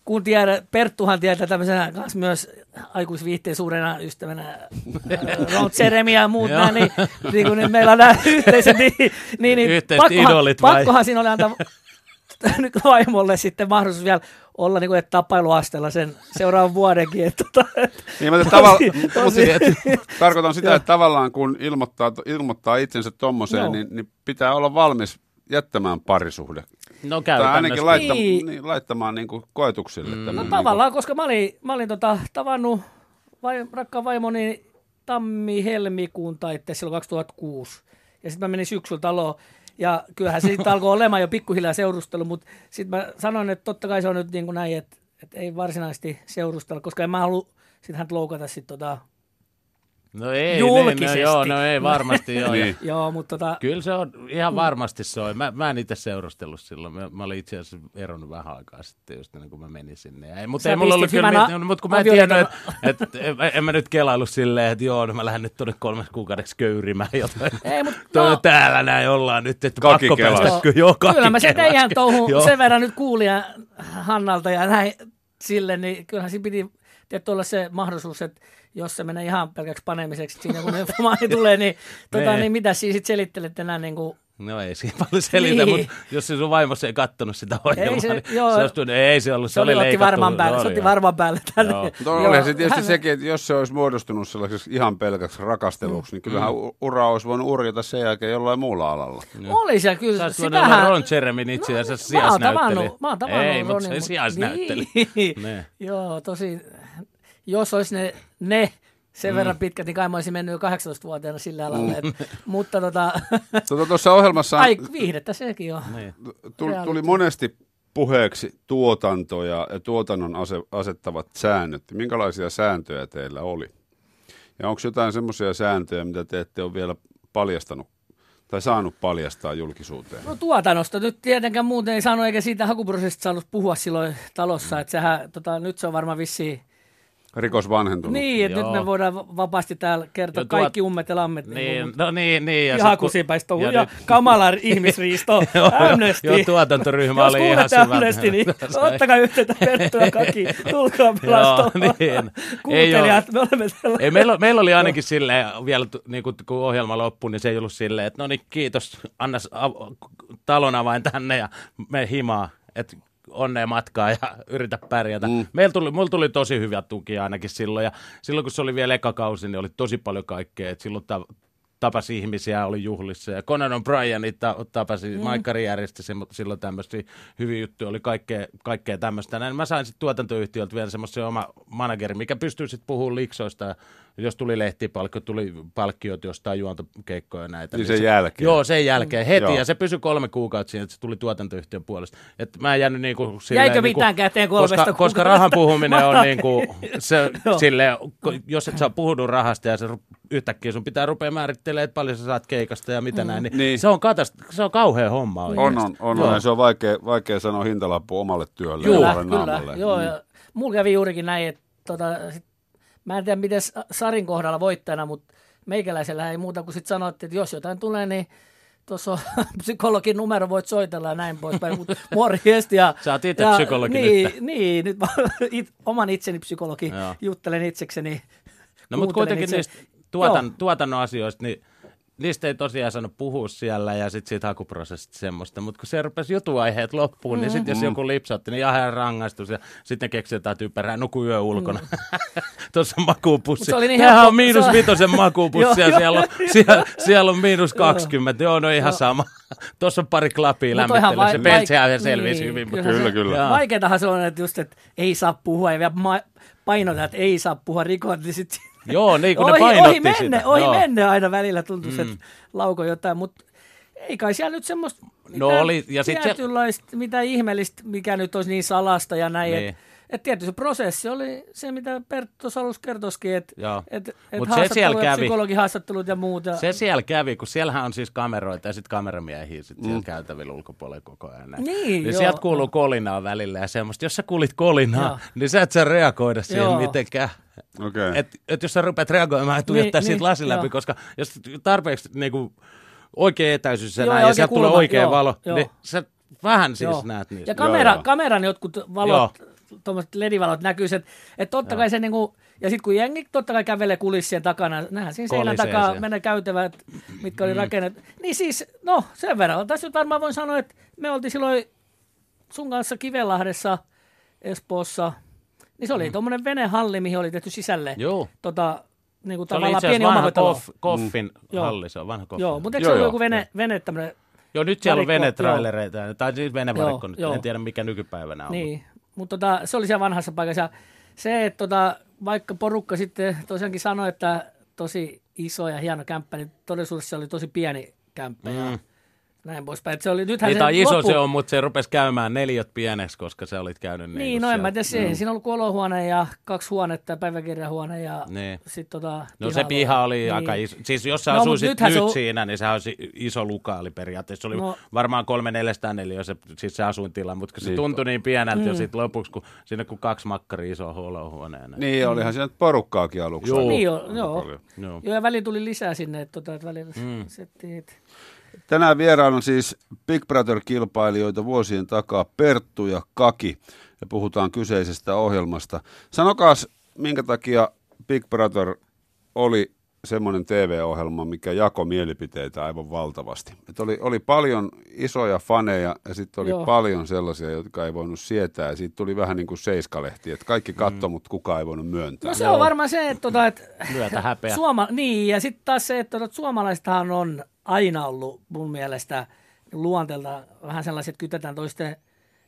kun tiedä, Perttuhan tietää tämmöisenä kanssa myös aikuisviihteen suurena ystävänä *laughs* Ron Jeremy ja muut nämä, niin, niin, kun, niin meillä on nämä yhteiset, niin, niin, niin Yhteiset pakkohan, idolit vai? pakkohan siinä oli antaa *laughs* nyt vaimolle sitten mahdollisuus vielä olla niin kuin, että tapailuasteella sen seuraavan vuodenkin. Että, tota, että, Niin, mutta tavalla, tosi- tarkoitan sitä, Joo. että tavallaan kun ilmoittaa, ilmoittaa itsensä tommoseen, Joo. niin, niin pitää olla valmis jättämään parisuhde. No Tai ainakin laittaa, Niin. niin, laittamaan niin kuin koetuksille. Mm. No tavallaan, koska mä olin, mä olin tota, tavannut vai, rakkaan vaimoni tammi-helmikuun taitteessa silloin 2006. Ja sitten mä menin syksyllä taloon. Ja kyllähän se sitten *laughs* alkoi olemaan jo pikkuhiljaa seurustelu, mutta sitten mä sanoin, että totta kai se on nyt niin kuin näin, että, että ei varsinaisesti seurustella, koska en mä halua sitten hän loukata sitten tota, No ei, niin, Julkisesti. no, joo, no ei varmasti joo. *laughs* Niin. Ja *laughs* joo, mutta tota, Kyllä se on, ihan varmasti se on. Mä, mä en itse seurustellut silloin. Mä, mä olin itse asiassa eronnut vähän aikaa sitten, just ennen kuin mä menin sinne. Ja ei, mutta Sä ei mulla ollut kyllä, hyvän mit, a- mutta kun mä en tiennyt, että et, en, en mä nyt kelailu silleen, että joo, no mä lähden nyt tuonne kolmes kuukaudeksi köyrimään jotain. ei, mutta Toi no, täällä näin ollaan nyt, että pakko kelas. päästä. Joo. Kyllä, joo, Kyllä mä teidän touhun Joo. sen verran nyt kuulin ja Hannalta ja näin sille, niin kyllähän siinä piti tietty olla se mahdollisuus, että jos se menee ihan pelkäksi panemiseksi siinä, kun *laughs* informaatio tulee, niin, tota, Nee. niin mitä siinä sitten selittelet enää niin kuin, No ei siinä paljon selitä, Niin. mutta jos se sun vaimossa ei kattonut sitä ohjelmaa, se- niin joo. se, olisi, tullut- ei se ollut, se, se, oli, otti leikattu. varman päälle, se Oli, otti joo. varman päälle tänne. Joo. Mutta Joo, olihan se tietysti hän- sekin, että jos se olisi muodostunut sellaiseksi ihan pelkäksi rakasteluksi, niin kyllähän Mm. ura olisi voinut urjata sen jälkeen jollain muulla alalla. Oli se Sä kyllä, olisit voinut olla sitähän... Ron Jeremin itse asiassa mä oon sijaisnäyttelijä. tavannut, mä oon tavannut Ei, mutta se sijaisnäytteli. Niin. Ne. Joo, tosi, jos olisi ne, ne sen Mm. verran pitkät, niin kai mä olisin mennyt jo 18-vuotiaana sillä alalla. Et, mutta tota, *laughs* Tuota, tuossa ohjelmassa ai viihdettä sekin on. Niin. tuli, tuli monesti puheeksi tuotanto ja, ja tuotannon ase, asettavat säännöt. Minkälaisia sääntöjä teillä oli? Ja onko jotain semmoisia sääntöjä, mitä te ette ole vielä paljastanut tai saanut paljastaa julkisuuteen? No tuotannosta nyt tietenkään muuten ei saanut, eikä siitä hakuprosessista saanut puhua silloin talossa. Että sehän, tota, nyt se on varmaan vissiin Rikos vanhentunut. niin, että nyt me voidaan va- vapaasti täällä kertoa Jo tuot- kaikki ummet ja lammet. Niin, no niin, niin. Ja ihan kun- kusipäistä ja ja nyt- kamala ihmisriisto, *laughs* Joo, Amnesty. joo, tuotantoryhmä Jos oli ihan kuulette syvältä. Amnesty, niin *laughs* ottakaa yhteyttä Perttu ja Kaki, tulkaa pelastamaan. *laughs* Joo, niin. Kuuntelijat, me olemme täällä. Ei, meillä, meillä oli ainakin silleen, vielä niin kun, kun ohjelma loppui, niin se ei ollut silleen, että no niin kiitos, anna talon avain tänne ja me himaa, että onnea matkaa ja *laughs* yritä pärjätä. Mm. Meillä tuli, mulla tuli tosi hyvä tuki ainakin silloin ja silloin kun se oli vielä eka kausi, niin oli tosi paljon kaikkea, että silloin ta- tapasi ihmisiä, oli juhlissa ja Conan O'Brien ta- tapasi, mm. Maikkari järjesti silloin tämmöisiä hyviä juttuja, oli kaikkea, kaikkea tämmöistä. Näin mä sain sitten tuotantoyhtiöltä vielä semmoisen oma manageri, mikä pystyy sitten puhumaan liksoista ja jos tuli lehtipalkki, tuli palkkiot jostain juontokeikkoja ja näitä. Niin sen se- jälkeen. Joo, sen jälkeen heti Joo. ja se pysyi kolme kuukautta siinä, että se tuli tuotantoyhtiön puolesta. Et mä en jäänyt niinku silleen, Jäikö niinku, mitään käteen kolmesta koska, koska kuukaudesta? rahan puhuminen on Mä- niinku, se, *laughs* Joo. silleen, jos et sä puhunut rahasta ja se yhtäkkiä sun pitää rupea määrittelemään, että paljon sä saat keikasta ja mitä mm. näin, niin, Niin. Se, on katast- se on kauhea homma On, oikeasti. on, on, Joo. on. se on vaikea, vaikea sanoa hintalappu omalle työlle. Juu. Kyllä, omalle kyllä. naamalle. Joo, Mm. ja mulla kävi juurikin näin, että tota, sit, mä en tiedä miten Sarin kohdalla voittajana, mutta meikäläisellä ei muuta kuin sitten sanottiin, että jos jotain tulee, niin tuossa on *laughs* psykologin numero, voit soitella ja näin poispäin, mutta *laughs* morjesta. Ja, Sä oot itse ja, psykologi niin, nyt. Niin, nyt mä *laughs* it, oman itseni psykologi Joo. juttelen itsekseni. No mutta kuitenkin itse. niistä tuotan, tuotannon asioista, niin niistä ei tosiaan saanut puhua siellä ja sitten siitä hakuprosessista semmoista, mutta kun se rupesi jutuaiheet loppuun, niin sitten jos joku lipsautti, niin jaha rangaistus ja sitten keksi jotain typerää, nuku yö ulkona. *laughs* Tuossa on makuupussi. Se oli niin helppo- on miinus se vitosen makuupussi *laughs* ja siellä on, siellä, siellä on miinus 20. Joo, no ihan sama. *laughs* Tuossa on pari klapia lämmittelyä. Se peltsihän vai- selvisi niin, hyvin. Kyllä, se- kyllä. Vaikeatahan se on, että just, että ei saa puhua ja vielä ma- painotetaan, että ei saa puhua rikot, niin sitten Joo, niin kuin ne ohi, painotti ohi menne, sitä. ohi Joo. menne aina välillä tuntuu, mm. että lauko jotain, mutta ei kai siellä nyt semmoista No oli, ja sit se- tietynlaista, mitä ihmeellistä, mikä nyt olisi niin salasta ja näin. Niin. Että et tietysti se prosessi oli se, mitä Perttu tuossa alussa kertoisikin, että et, et Mut se haastattelut siellä ja kävi. psykologihaastattelut ja muuta. Se siellä kävi, kun siellähän on siis kameroita ja sitten kameramiehiä sit siellä käytävillä ulkopuolella koko ajan. näin. Niin, niin joo. sieltä kuuluu kolinaa välillä ja semmoista. Jos sä kuulit kolinaa, Joo. niin sä et saa reagoida siihen Joo. mitenkään. Okei. Et, et jos sä rupeat reagoimaan ja tuijottaa Niin, siitä niin, lasin läpi, joo. koska jos tarpeeksi niinku, oikea etäisyys ja Joo, näin, ja sieltä tulee oikea joo, valo, joo. niin sä vähän siis Joo. näet niistä. Ja kamera, Joo, joo. kameran jotkut valot, tuommoiset ledivalot näkyy, että, että totta kai se niinku, ja sitten kun jengi totta kai kävelee kulissien takana, nähdään siinä seinän takaa menee käytävät, mitkä oli rakennettu. Niin siis, no sen verran. Tässä nyt varmaan voin sanoa, että me oltiin silloin sun kanssa Kivelahdessa, Espoossa, niin se oli mm. tuommoinen venehalli, mihin oli tehty sisälle. Joo. Tota, niin kuin Se tavallaan pieni vanha koff, koffin Joo. halli, se on vanha koffi. Joo, mutta eikö Joo, se ollut joo. joku vene, vene tämmöinen Joo, nyt siellä on varikko, venetrailereita, tai siis venevarikko Joo, nyt, joo. en tiedä mikä nykypäivänä on. Niin, mutta tota, se oli siellä vanhassa paikassa. Ja Se, että tota, vaikka porukka sitten tosiaankin sanoi, että tosi iso ja hieno kämppä, niin todellisuudessa se oli tosi pieni kämppä ja Mm. Näin poispäin. Se oli, nythän Niin, se tai iso loppu- se on, mutta se rupesi käymään neljät pieneksi, koska sä olit käynyt niin. Niin, no en mä tiedä, se, siinä on ollut olohuone ja kaksi huonetta ja päiväkirjahuone ja Niin. sitten tota, No se piha oli niin. aika iso. Siis jos sä No, asuisit nyt se on- siinä, niin sehän olisi iso lukaali periaatteessa. Se oli No. varmaan kolme neljästä neljä se, siis se asuintila, mutta se Niin. tuntui niin pieneltä Mm. jo sit lopuksi, kun siinä kun kaksi makkari iso olohuoneen. Niin, olihan siinä porukkaakin aluksi. Joo. Niin, joo, joo. Joo. Joo, ja väliin tuli lisää sinne, että, tota, että välillä mm. settiin, Tänään vieraana siis Big Brother-kilpailijoita vuosien takaa Perttu ja Kaki ja puhutaan kyseisestä ohjelmasta. Sanokaas, minkä takia Big Brother oli semmoinen TV-ohjelma, mikä jako mielipiteitä aivan valtavasti. Et oli, oli paljon isoja faneja ja sitten oli Joo. paljon sellaisia, jotka ei voinut sietää. Ja siitä tuli vähän niin kuin seiskalehti, että kaikki katto, mm. mutta kukaan ei voinut myöntää. No se on varmaan se, että, tota, että Myötä häpeä. *laughs* Suoma, niin, ja sitten taas se, että tota, suomalaistahan on aina ollut mun mielestä luonteelta vähän sellaiset, että kytetään toisten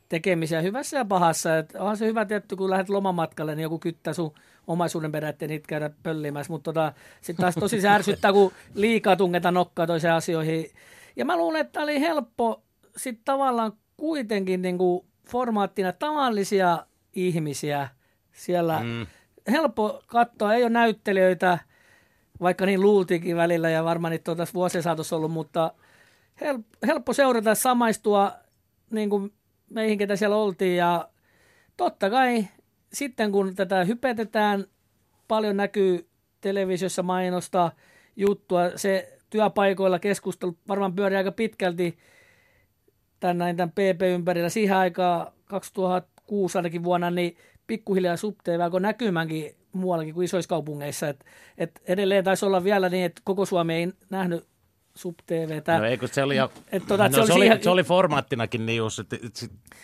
tekemisiä hyvässä ja pahassa. Et onhan se hyvä tietty, kun lähdet lomamatkalle, niin joku kyttää sun omaisuuden perään, ettei niitä käydä pöllimässä. Mutta tota, sitten taas tosi se ärsyttää, kun liikaa tungetaan nokkaa toiseen asioihin. Ja mä luulen, että oli helppo sitten tavallaan kuitenkin niin kuin formaattina tavallisia ihmisiä siellä. Mm. Helppo katsoa, ei ole näyttelijöitä, vaikka niin luultiinkin välillä ja varmaan niitä on tässä vuosien saatossa ollut, mutta hel- helppo seurata ja samaistua niin kuin meihin, ketä siellä oltiin ja totta kai sitten kun tätä hypetetään, paljon näkyy televisiossa mainosta, juttua, se työpaikoilla keskustelu varmaan pyörii aika pitkälti tämän, näin, tämän PP ympärillä. Siihen aikaan 2006 ainakin vuonna, niin pikkuhiljaa SubTV alkoi näkymänkin muuallakin kuin isoissa kaupungeissa. Et, et edelleen taisi olla vielä niin, että koko Suomi ei nähnyt SubTVtä. No ei, kun se oli, jo, Et et no, se oli se, oli, siihen- se oli formaattinakin niin just, että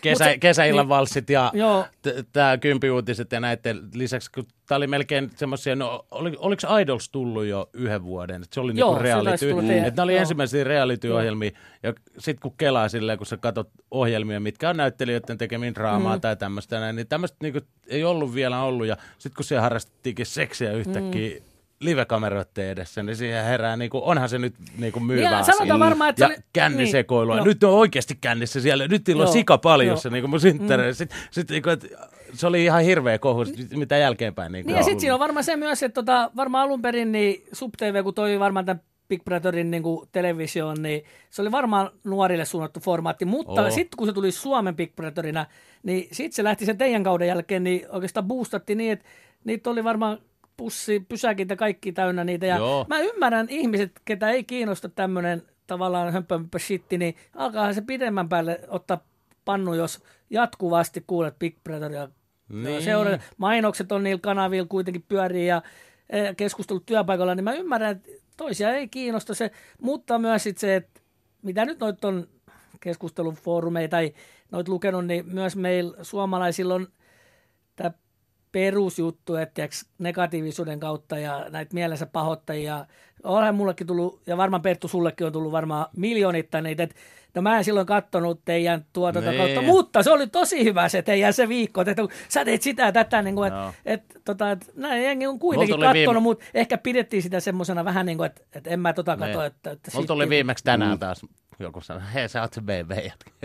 kesä, se- kesäillan niin- valssit ja Joo. tämä kympiuutiset ja näiden lisäksi, kun tämä oli melkein semmoisia, no oli, oliko Idols tullut jo yhden vuoden, että se oli Joo, niinku se taisi reality, että nämä oli joo. ensimmäisiä reality-ohjelmia, ja sitten kun kelaa silleen, kun sä katsot ohjelmia, mitkä on näyttelijöiden tekemiin draamaa mm. tai tämmöistä, näin, niin tämmöistä niinku ei ollut vielä ollut, ja sitten kun siellä harrastettiinkin seksiä yhtäkkiä, mm livekameroiden edessä, niin siihen herää, niin kuin, onhan se nyt niin kuin myyvä Ja asia. varmaan, että ja se kännisekoilua. niin, Nyt on oikeasti kännissä siellä. Nyt niillä on sika se niin kuin mun synttäreillä. Sitten, sit, niin kuin, että se oli ihan hirveä kohu, mitä jälkeenpäin. Niin, Niin ja sitten siinä on varmaan se myös, että tota, varmaan alun perin niin SubTV, kun toi varmaan tämän Big Brotherin niin kuin televisioon, niin se oli varmaan nuorille suunnattu formaatti, mutta sitten kun se tuli Suomen Big Brotherina, niin sitten se lähti sen teidän kauden jälkeen, niin oikeastaan boostatti niin, että niitä oli varmaan pussi, pysäkit ja kaikki täynnä niitä. Ja Joo. mä ymmärrän ihmiset, ketä ei kiinnosta tämmöinen tavallaan hömpömpö shitti, niin alkaahan se pidemmän päälle ottaa pannu, jos jatkuvasti kuulet Big Brotheria Niin. seura- mainokset on niillä kanavilla kuitenkin pyörii ja eh, keskustelut työpaikalla, niin mä ymmärrän, että toisia ei kiinnosta se, mutta myös sit se, että mitä nyt noit on keskustelun foorumeita tai noit lukenut, niin myös meillä suomalaisilla on perusjuttu, että negatiivisuuden kautta ja näitä mielensä pahoittajia. Onhan mullekin tullut, ja varmaan Perttu sullekin on tullut varmaan miljoonittain niitä, että no mä en silloin kattonut teidän tuotanto Nee. kautta, mutta se oli tosi hyvä se teidän se viikko, että kun sä teit sitä ja tätä, niin kuin, Joo. että, että, tota, että näin jengi on kuitenkin kattonut, viime- mutta ehkä pidettiin sitä semmoisena vähän niin kuin, että, että en mä tota Nee. katso, että, että Mulla tuli shit, viimeksi tänään taas joku sanoi, hei sä oot se BB.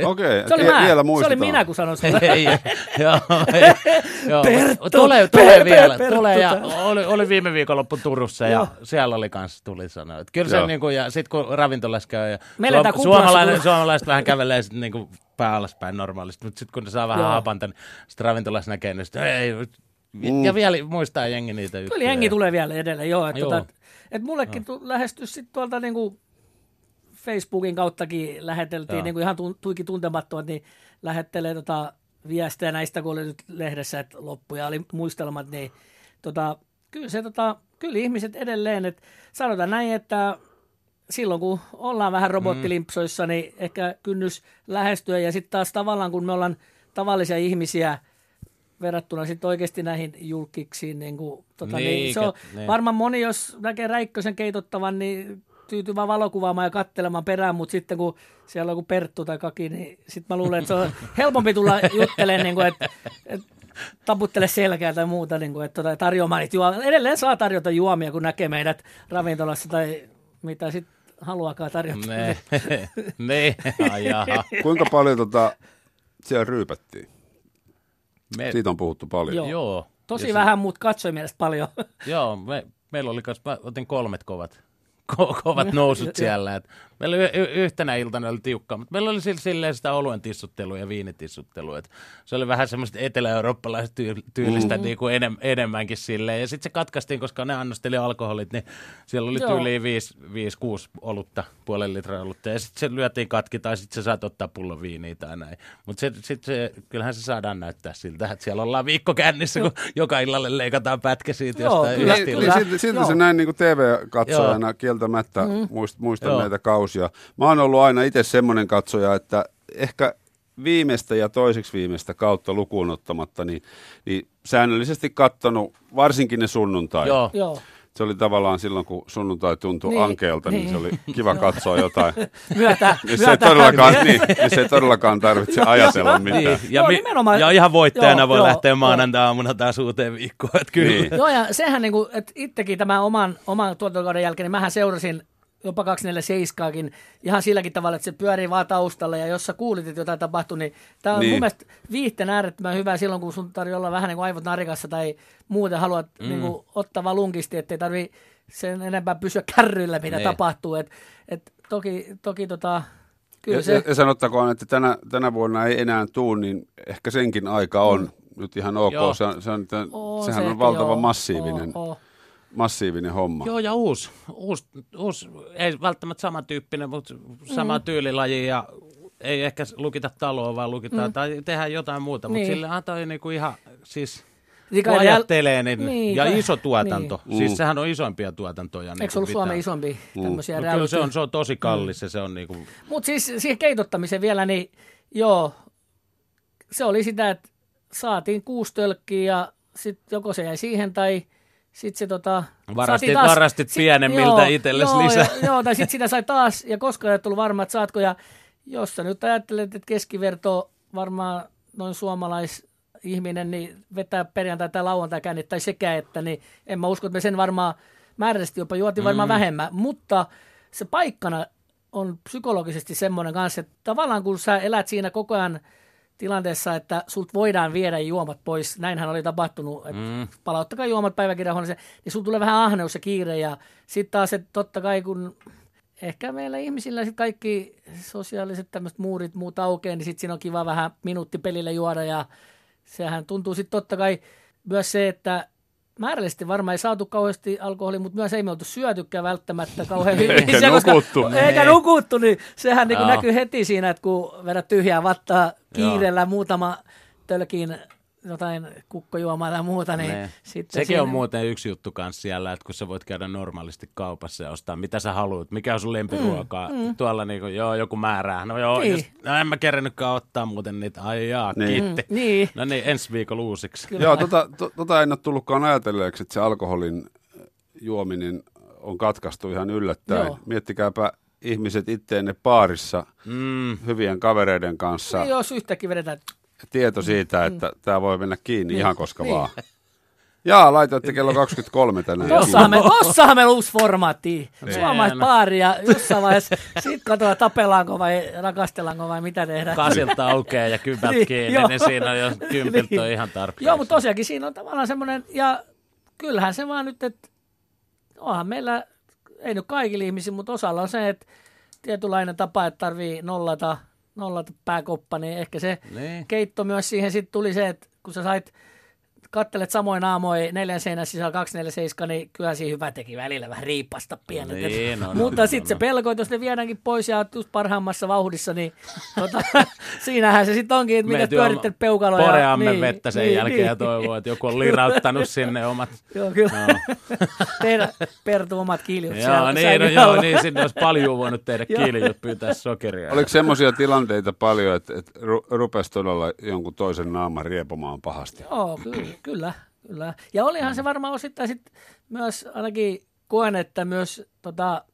Okei, Se oli, okay, mä. vielä se oli muistetaan. minä, kun sanoin *laughs* ei, joo, joo. Perttu, tulee, tulee vielä, Perttu tulee ja oli, oli viime viikonloppu Turussa ja Joo. siellä oli kanssa tuli sanoa. Että kyllä se Joo. niinku, ja sit kun ravintolassa käy ja suomalainen, suomalaiset vähän kävelee sit niinku pää alaspäin normaalisti, mutta sitten kun ne saa vähän Joo. hapanta, niin sit ravintolassa näkee, niin sit, ei, ja vielä muistaa jengi niitä juttuja. Kyllä jengi tulee vielä edelleen, joo. Että Joo. tota, et mullekin tu, lähestys sitten tuolta niinku Facebookin kauttakin läheteltiin, Joo. niinku ihan tu, tuikin tuntemattomat, niin lähettelee tota viestejä näistä, kun oli nyt lehdessä, että loppuja oli muistelmat, niin tota, kyllä se tota, kyllä ihmiset edelleen, että sanotaan näin, että silloin kun ollaan vähän robottilimpsoissa, niin ehkä kynnys lähestyä ja sitten taas tavallaan kun me ollaan tavallisia ihmisiä verrattuna sitten oikeasti näihin julkiksiin, niin, kuin, tota, niin, Niin, niin se on niin. varmaan moni, jos näkee Räikkösen keitottavan, niin tyytyy vaan valokuvaamaan ja katselemaan perään, mutta sitten kun siellä on joku Perttu tai Kaki, niin sitten mä luulen, että se on *laughs* helpompi tulla juttelemaan, niin kuin, että, että taputtele selkää tai muuta, niin kuin, että tota, tarjoamaan niitä juomia. Edelleen saa tarjota juomia, kun näkee meidät ravintolassa tai mitä sitten haluakaan tarjota. Ne, ne, ai jaha. *laughs* Kuinka paljon tota, siellä ryypättiin? Me, Siitä on puhuttu paljon. Joo. joo. Tosi Ja vähän, mutta katsoi mielestä paljon. Joo, me, meillä oli kas, mä otin kolmet kovat, *laughs* ko, kovat nousut siellä. Et meillä y, y, yhtenä iltana oli tiukkaa, mutta meillä oli silleen sitä oluen tissuttelua ja viinitissuttelua. Et se oli vähän semmoista etelä-eurooppalaista tyy- tyylistä mm. niin kuin enem, enemmänkin silleen. Ja sitten se katkaistiin, koska ne annosteli alkoholit, niin siellä oli Joo. tyyliin 5-6 olutta, puolen litraa olutta. Ja sitten se lyötiin katki tai sitten sä saat ottaa pullon viiniä tai näin. Mutta se, sit se, kyllähän se saadaan näyttää siltä, että siellä ollaan viikko kännissä, kun joka illalle leikataan pätkä siitä Joo, jostain kyllä, Niin, kyllä. niin silti, silti Joo. se näin niin kuin TV-katsojana kieltämättä mm. muist, muistan Joo. näitä kausia. Mä oon ollut aina itse semmoinen katsoja, että ehkä viimeistä ja toiseksi viimeistä kautta lukuun ottamatta, niin, niin säännöllisesti kattonut varsinkin ne sunnuntai. Joo, Joo. Se oli tavallaan silloin, kun sunnuntai tuntui Niin, ankeelta, niin, *laughs* niin. se oli kiva katsoa jotain. Myötä, Missä ei, todellakaan, *laughs* niin, missä ei todellakaan tarvitse ajatella mitään. Niin, ja, Joo, mi- nimenomaan. ja ihan voittajana Joo, voi joo, lähteä joo. maanantai-aamuna taas uuteen viikkoon. Että kyllä. Niin. Joo, ja sehän niin kuin, että itsekin tämän oman, oman tuotantokauden jälkeen, niin mähän seurasin jopa 247 ihan silläkin tavalla, että se pyörii vaan taustalla ja jos sä kuulit, että jotain tapahtui, niin tämä on Niin. mun mielestä viihteen äärettömän hyvä silloin, kun sun tarvii olla vähän niin kuin aivot narikassa tai muuten haluat mm. niin kuin, ottaa vaan lunkisti, ettei tarvi sen enempää pysyä kärryillä, mitä Niin. tapahtuu. Et, et toki, toki tota, kyllä Ja, se... ja, ja sanottakoon, että tänä, tänä vuonna ei enää tuu, niin ehkä senkin aika on nyt ihan ok. Joo. Se, on- se on, on sehän se on valtava joo. massiivinen, Oo, oo. Massiivinen homma. Joo, ja uusi, uusi, uusi, ei välttämättä samantyyppinen, mutta sama Mm. tyylilaji ja ei ehkä lukita taloa, vaan lukitaan mm. tai tehdään jotain muuta, mutta Niin. sille toi niinku ihan, siis Niin kun ajattelee, niin, Niin, ja iso tuotanto, niin. siis Mm. sehän on isoimpia tuotantoja. Eikö se ollut Suomen isompi tämmöisiä No, kyllä se on, se on tosi kallis ja se on niinku, Mutta siis siihen keitottamiseen vielä, niin joo, se oli sitä, että saatiin kuusi tölkkiä ja sitten joko se jäi siihen tai sitten se tota... Varastit- saatiin varastit pienemmiltä itsellesi joo, lisää. Ja, joo, tai sitten sitä sai taas ja koskaan ei tullut varma, että saatko. Ja jos sä nyt ajattelet, että keskiverto varmaan noin suomalais ihminen niin vetää perjantai tai lauantai kännit tai sekä, että niin en mä usko, että me sen varmaan määrällisesti jopa juotiin varmaan Mm. vähemmän, mutta se paikkana on psykologisesti semmoinen kanssa, että tavallaan kun sä elät siinä koko ajan tilanteessa, että sulta voidaan viedä juomat pois, näinhän oli tapahtunut, että mm. palauttakaa juomat päiväkirjahuoneeseen, niin sulla tulee vähän ahneus ja kiire ja sitten taas, että totta kai kun ehkä meillä ihmisillä sit kaikki sosiaaliset tämmöiset muurit muut aukeaa, niin sitten siinä on kiva vähän minuutti pelille juoda ja sehän tuntuu sitten totta kai myös se, että määrällisesti varmaan ei saatu kauheasti alkoholia, mutta myös ei me oltu syötykään välttämättä kauhean hyvin. Eikä Se, koska- nukuttu. Eikä Niin. nukuttu, niin sehän niin Joo. näkyy heti siinä, että kun vedät tyhjää vattaa kiireellä muutama tölkin jotain kukkojuomaa tai muuta, niin Ne. sitten Sekin siinä- on muuten yksi juttu kanssa siellä, että kun sä voit käydä normaalisti kaupassa ja ostaa mitä sä haluat, mikä on sun lempiruokaa. Mm, Tuolla niinku, joo, joku määrää. No joo, Niin. jos, no en mä kerännytkään ottaa muuten niitä. Ai jaa, Niin. kiitti. Mm, niin. No niin, ensi viikolla uusiksi. Joo, tota, to, tota en ole tullutkaan ajatelleeksi, että se alkoholin juominen on katkaistu ihan yllättäen. Joo. Miettikääpä ihmiset itteenne baarissa Mm, hyvien kavereiden kanssa. Niin jos yhtäkkiä vedetään, Tieto siitä, että tämä voi mennä kiinni ihan koska Niin. vaan. Jaa, laitoitte kello 23 tänään. tossahan, me, tossahan meillä on uusi formaatti, Niin. suomalaisbaari ja jossain vaiheessa sitten katsotaan tapellaanko vai rakastellaanko vai mitä tehdään. kasilta aukeaa ja kypät Niin, kiinni, joo. niin siinä on jo kympiltä on Niin. ihan tarpeeksi. Joo, mutta tosiaankin siinä on tavallaan semmoinen, ja kyllähän se vaan nyt, että onhan meillä, ei nyt kaikilla ihmisillä, mutta osalla on se, että tietynlainen tapa, että tarvii nollata, nollata pääkoppa, niin ehkä se Niin. keitto myös siihen sitten tuli se, että kun sä sait kattelet samoin aamoin neljän seinän sisällä 247, niin kyllä siinä hyvä teki välillä vähän riippasta pienet. Niin, no, no, mutta no, sitten no, se no. pelko, että jos ne viedäänkin pois ja just parhaimmassa vauhdissa, niin tota, *laughs* siinähän se sitten onkin, että mitä pyörittelet peukaloja. Poreamme niin, vettä sen niin, jälkeen niin. ja toivoo, että joku on lirauttanut sinne omat... Joo, kyllä. Joo. *laughs* Tehdä Pertu omat kiljut Joo, siellä niin, no, joo, niin, sinne olisi paljon voinut tehdä *laughs* kiljut pyytää sokeria. Oliko semmoisia tilanteita paljon, että, että ru- rupesi todella jonkun toisen naaman riepomaan pahasti? Joo, kyllä, kyllä, kyllä. Ja olihan se varmaan osittain sit myös, ainakin koen, että myös tota,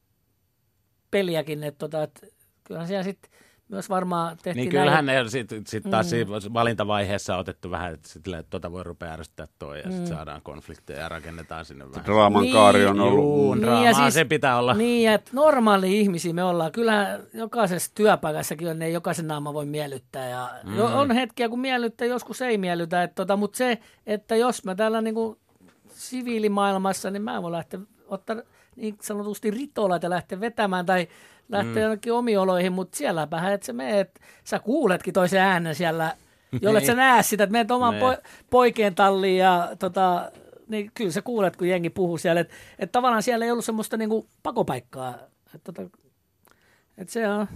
peliäkin, että tota, et, kyllähän siellä sitten myös varmaan tehtiin Niin kyllähän ne sitten sit taas mm. valintavaiheessa on otettu vähän, että, sit, että tota voi rupea ärsyttää toi ja mm. sitten saadaan konflikteja ja rakennetaan sinne vähän. Draaman Niin. kaari on ollut. Juu, Niin, draamaa ja siis- se pitää olla. Niin, että normaali ihmisiä me ollaan. Kyllähän jokaisessa työpaikassakin on, ne jokaisen naama voi miellyttää. Ja mm. On hetkiä, kun miellyttää, joskus ei miellytä. Että tota, mutta se, että jos mä täällä niinku siviilimaailmassa, niin mä en voi lähteä ottaa niin sanotusti ritolla ja lähteä vetämään tai lähteä mm. jonnekin omioloihin, mutta sielläpähän, että sä meet, sä kuuletkin toisen äänen siellä, jolle sä näe sitä, että meet oman Niin. po, poikien talliin ja tota, niin kyllä sä kuulet, kun jengi puhuu siellä, että et tavallaan siellä ei ollut semmoista niinku pakopaikkaa. Että tota, et se on,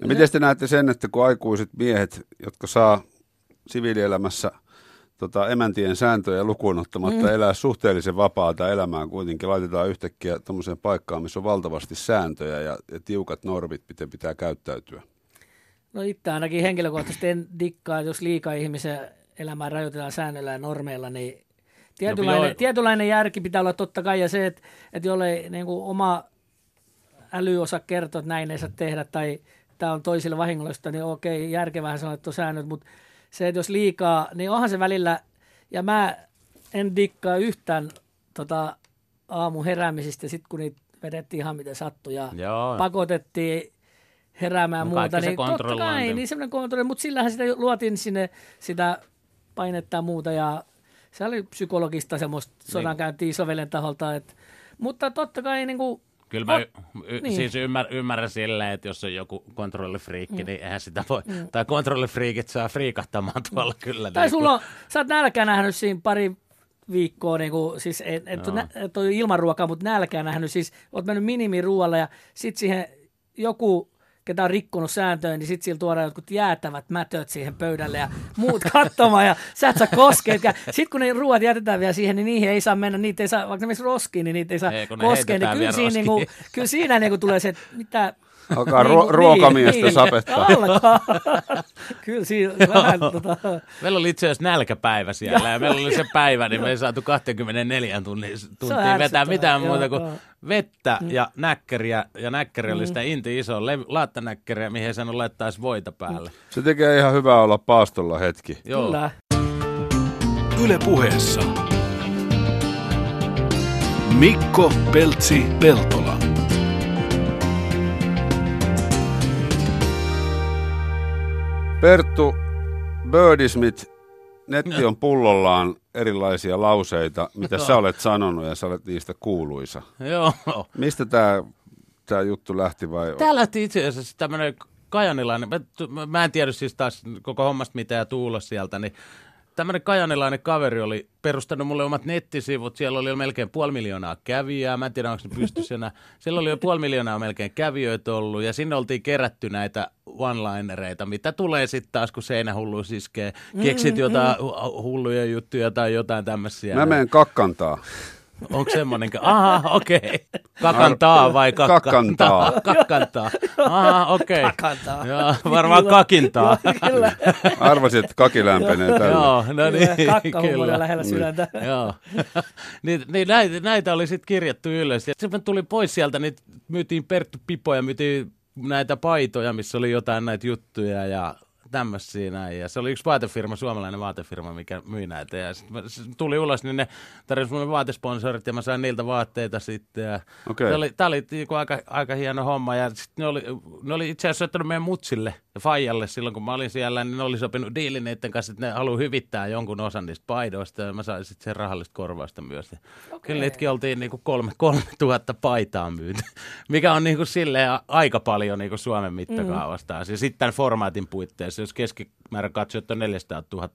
Ja miten te näette sen, että kun aikuiset miehet, jotka saa siviilielämässä tota, emäntien sääntöjä lukuun ottamatta mm. elää suhteellisen vapaata elämää kuitenkin, laitetaan yhtäkkiä tuommoiseen paikkaan, missä on valtavasti sääntöjä ja, ja tiukat normit, miten pitää käyttäytyä. no itse ainakin henkilökohtaisesti en dikkaa, jos liikaa ihmisen elämää rajoitetaan säännöillä ja normeilla, niin tietynlainen, joo. tietynlainen järki pitää olla totta kai ja se, että, että jollei niin kuin oma äly osaa kertoa, että näin ei saa tehdä tai tämä on toisille vahingollista, niin okei, järkevähän että on säännöt, mutta se, että jos liikaa, niin onhan se välillä, ja mä en dikkaa yhtään tota, aamu heräämisistä, sit kun niitä vedettiin ihan miten sattui ja Joo. pakotettiin heräämään No muuta, niin totta kai, niin semmoinen kontrolli, mutta sillähän sitä luotiin sinne sitä painetta ja muuta ja se oli psykologista semmoista Niin. sodankäyntiä isovelen taholta, että, mutta totta kai niin kuin, Kyllä mä y- y- niin. siis ymmär, ymmärrän silleen, että jos on joku kontrollifriikki, mm. niin eihän sitä voi, mm. tai kontrollifriikit saa friikahtamaan *laughs* tuolla kyllä. Tai niin sulla on, sä oot nälkää nähnyt siinä pari viikkoa, niin kuin, siis et, et, nä, et ole ilman ruokaa, mutta nälkää nähnyt, siis oot mennyt minimiruoalla ja sit siihen joku ketä on rikkonut sääntöön, niin sitten sillä tuodaan jotkut jäätävät mätöt siihen pöydälle ja muut katsomaan ja sä et saa koskea. Sitten kun ne ruoat jätetään vielä siihen, niin niihin ei saa mennä, niitä ei saa, vaikka ne roskiin, niin niitä ei saa Ei, koskea. Niin heitetään kyllä, siinä, niin kuin, kyllä siinä niin kuin tulee se, että mitä, Alkaa Niin ruo- kuin- ruokamiestä niin, niin. sapettaa. Alkaa. *laughs* Kyllä siinä vähän tota, Meillä oli itse asiassa nälkäpäivä siellä ja meillä oli se päivä, niin me ei saatu 24 tunnin, tuntia vetää mitään joo, muuta kuin joo. vettä ja näkkäriä. Ja näkkäri oli sitä inti iso lev- laattanäkkäriä, mihin ei saanut laittaa voita päälle. Se tekee ihan hyvää olla paastolla hetki. Joo. kyllä. Yle puheessa. Mikko Peltsi Peltola. Perttu Birdismith, netti on pullollaan erilaisia lauseita, mitä sä olet sanonut ja sä olet niistä kuuluisa. Joo. Mistä tämä tää juttu lähti vai? Tää lähti itse asiassa tämmöinen kajanilainen, mä, mä- en tiedä siis taas koko hommasta mitään ja tuulos sieltä, niin tämmöinen kajanilainen kaveri oli perustanut mulle omat nettisivut. Siellä oli jo melkein puoli miljoonaa kävijää. Mä en tiedä, onko ne pystyssä enää. Siellä oli jo puoli miljoonaa melkein kävijöitä ollut. Ja sinne oltiin kerätty näitä one-linereita, mitä tulee sitten taas, kun seinähullu iskee. Keksit jotain hu- hulluja juttuja tai jotain tämmöisiä. Mä menen kakkantaa. Onko semmoinen? Aha, okei. Okay. Kakantaa vai kakka? Kakkantaa. *laughs* Kakkantaa. Aha, okei. Okay. Kakantaa. Joo, varmaan kakintaa. Joo, kyllä. Arvasin, että kaki lämpenee tällä. Joo, no niin, Kakkahumoria lähellä sydäntä. Joo. *laughs* niin, niin näitä, näitä oli sitten kirjattu ylös. Ja sitten tuli pois sieltä, niin myytiin Perttu Pipoja, myytiin näitä paitoja, missä oli jotain näitä juttuja ja tämmöisiä näin. Ja se oli yksi vaatefirma, suomalainen vaatefirma, mikä myi näitä. Ja sitten tuli ulos, niin ne tarjosi mulle vaatesponsorit ja mä sain niiltä vaatteita sitten. Ja Okei. se oli, tää oli niinku aika, aika hieno homma. Ja sitten ne oli, ne oli itse asiassa soittanut meidän mutsille ja Fajalle silloin, kun mä olin siellä, niin ne oli sopinut diilin niiden kanssa, että ne haluaa hyvittää jonkun osan niistä paidoista ja mä sain sitten sen rahallista korvausta myös. Ja Kyllä niitäkin oltiin niinku kolme, kolme tuhatta paitaa myyty, mikä on niinku silleen aika paljon niinku Suomen mittakaavasta. Mm. Ja sitten tämän formaatin puitteissa, jos keskimäärä katsojat on 400 000,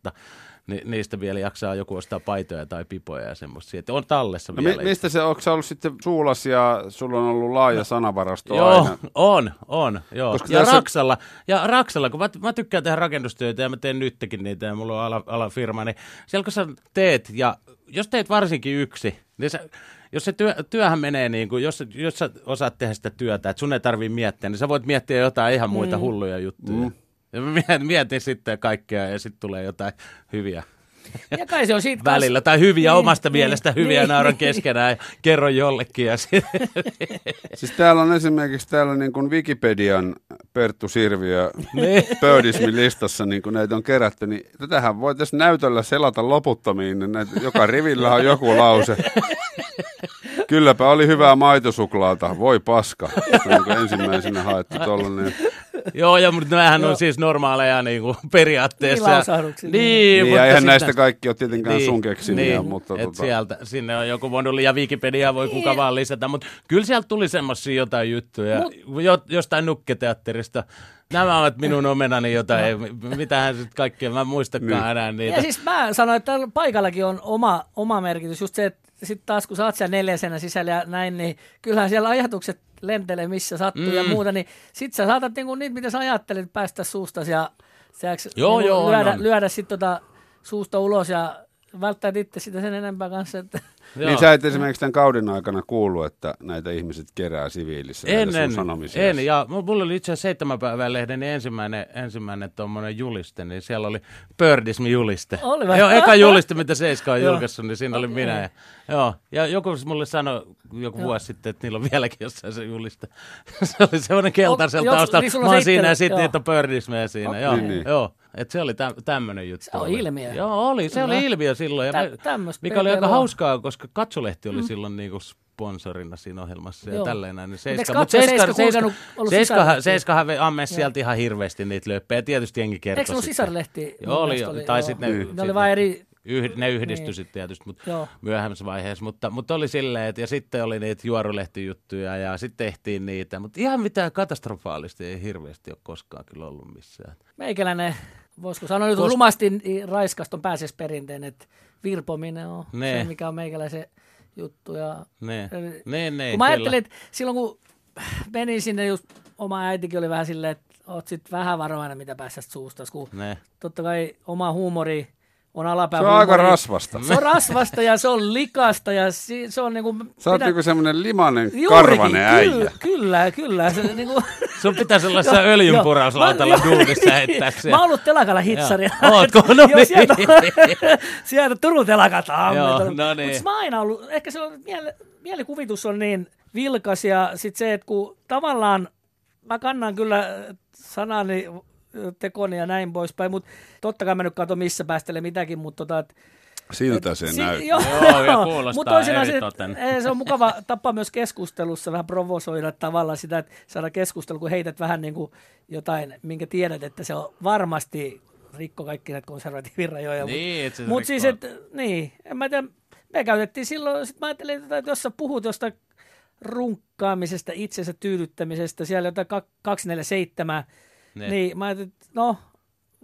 niin niistä vielä jaksaa joku ostaa paitoja tai pipoja ja semmoisia. Että on tallessa No, vielä. mi- mistä se, onko sä ollut sitten suulas ja sulla on ollut laaja sanavarasto Joo, aina? on, on, joo. Koska ja tässä- Raksalla, ja Raksalla, kun mä, mä tykkään tehdä rakennustyötä ja mä teen nytkin niitä ja mulla on ala, alafirma, niin siellä kun sä teet, ja jos teet varsinkin yksi, niin sä, jos se työ, työhän menee niin kuin, jos, jos sä osaat tehdä sitä työtä, että sun ei tarvii miettiä, niin sä voit miettiä jotain ihan muita mm. hulluja juttuja. Mm. Ja mä mietin, mietin sitten kaikkea ja sitten tulee jotain hyviä Ja kai se on siitä välillä, tai hyviä Niin, omasta niin, mielestä, hyviä niin, nauran niin. keskenään ja kerron jollekin. Ja *laughs* Siis täällä on esimerkiksi täällä niin kuin Wikipedian Perttu Sirviö Niin. pöydismin listassa, niin kuin näitä on kerätty, niin tätähän voitaisiin näytöllä selata loputtomiin, niin näitä, joka rivillä on joku lause. Kylläpä oli hyvää maitosuklaata, voi paska. Se on niin ensimmäisenä haettu tollainen. Joo, ja mutta nämähän on siis normaaleja niin kuin periaatteessa. Niin, Niin, Niin, mutta ja eihän näistä nä- kaikki ole tietenkään sun keksimiä, mutta et tota, sieltä, sinne on joku voinut ja Wikipedia voi kuka vaan lisätä, mutta kyllä sieltä tuli semmoisia jotain juttuja, jo, jostain nukketeatterista. Nämä ovat minun omenani jotain, mitähän sitten kaikkea, mä en muistakaan Niin. enää niitä. Ja siis mä sanoin, että paikallakin on oma, oma merkitys. Just se, että sitten taas kun sä oot siellä neljäsenä sisällä ja näin, niin kyllähän siellä ajatukset lentelee missä sattuu mm. ja muuta, niin sit sä saatat niinku niitä, mitä sä ajattelit, päästä suusta ja sääks, Joo, joo, on, lyödä, on. lyödä sit tota suusta ulos ja välttää itse sitä sen enempää kanssa. Että Joo. Niin sä et esimerkiksi tämän kauden aikana kuullut, että näitä ihmiset kerää siviilissä näitä En, sun en, sanomisia. en, ja mulla oli itse asiassa seitsemän päivän lehden niin ensimmäinen, ensimmäinen tuommoinen juliste, niin siellä oli Pördismi-juliste. Oli vai? Joo, eka juliste, mitä Seiska on Joo. julkaissut, niin siinä oli minä. Ja, joo, ja joku mulle sanoi joku vuosi sitten, että niillä on vieläkin jossain se juliste. *laughs* se oli semmoinen keltaisella taustalla. niin Mä on oon siinä ja sitten joo. niitä on Pördismeä siinä. Joo, Niin, niin. joo. Et se oli tä, tämmöinen juttu. Se on oli. ilmiö. Joo, oli. Se Kyllä. oli ilmiö silloin. Ja Tä- tämmöstä mikä oli aika hauskaa, koska Katsolehti oli silloin niinku sponsorina siinä ohjelmassa ja Joo. tälleen näin. Niin Seiska, mut ja Seiska, Seiska Seiska, vei amme sieltä ihan hirveästi niitä lööppejä. Tietysti jengi kertoi eikö se ollut sisarlehti? Joo, oli, mielestä tai sitten ne, Ne oli vain eri, Yh, ne yhdistyi Niin. sitten tietysti, mutta Joo. myöhemmässä vaiheessa. Mutta, mutta oli silleen, että ja sitten oli niitä juorulehtijuttuja ja sitten tehtiin niitä. Mutta ihan mitään katastrofaalista ei hirveästi ole koskaan kyllä ollut missään. meikäläinen, voisiko sanoa nyt Kos- rumasti niin raiskaston pääsiäisperinteen, että virpominen on Ne. se, mikä on meikäläisen juttu. Ja, Ne, ne, ne, kun mä ajattelin, että silloin kun menin sinne, just oma äitikin oli vähän silleen, että oot sit vähän varovainen, mitä päästä suusta, kun Ne. totta kai oma huumori on alapää Se on aika rasvasta. Se on rasvasta ja se on likasta ja si- se on niinku... Sä oot pidä- niinku semmonen limanen, Juurikin, karvanen äijä. Kyllä, kyllä, kyllä. Se, niinku, Sun pitää sellaisessa öljynporauslautalla joo. duunissa heittää se. Mä oon ollut telakalla hitsari. Joo. Ootko? *laughs* No Joo, niin. sieltä, *laughs* sieltä Turun telakalta Joo, no niin. Mut mä oon aina ollut, ehkä se on, miele, mielikuvitus on niin vilkas ja sit se, että kun tavallaan mä kannan kyllä sanani tekoni ja näin poispäin, mutta totta kai mä nyt katso missä päästele mitäkin, mutta tota, et, Siltä se Si- näyttää. Joo, ja kuulostaa Mut toisinaan se, eritoten. *laughs* eh, se on mukava tapa myös keskustelussa vähän provosoida tavallaan sitä, että saada keskustelu, kun heität vähän niin kuin jotain, minkä tiedät, että se on varmasti rikko kaikki näitä konservatiivin rajoja. Niin, Mutta siis, rikkoo. että niin, en mä tiedä, me käytettiin silloin, sit mä ajattelin, että jos sä puhut jostain runkkaamisesta, itsensä tyydyttämisestä, siellä jotain kak- 247, Ne. niin mä ajattelin, että no,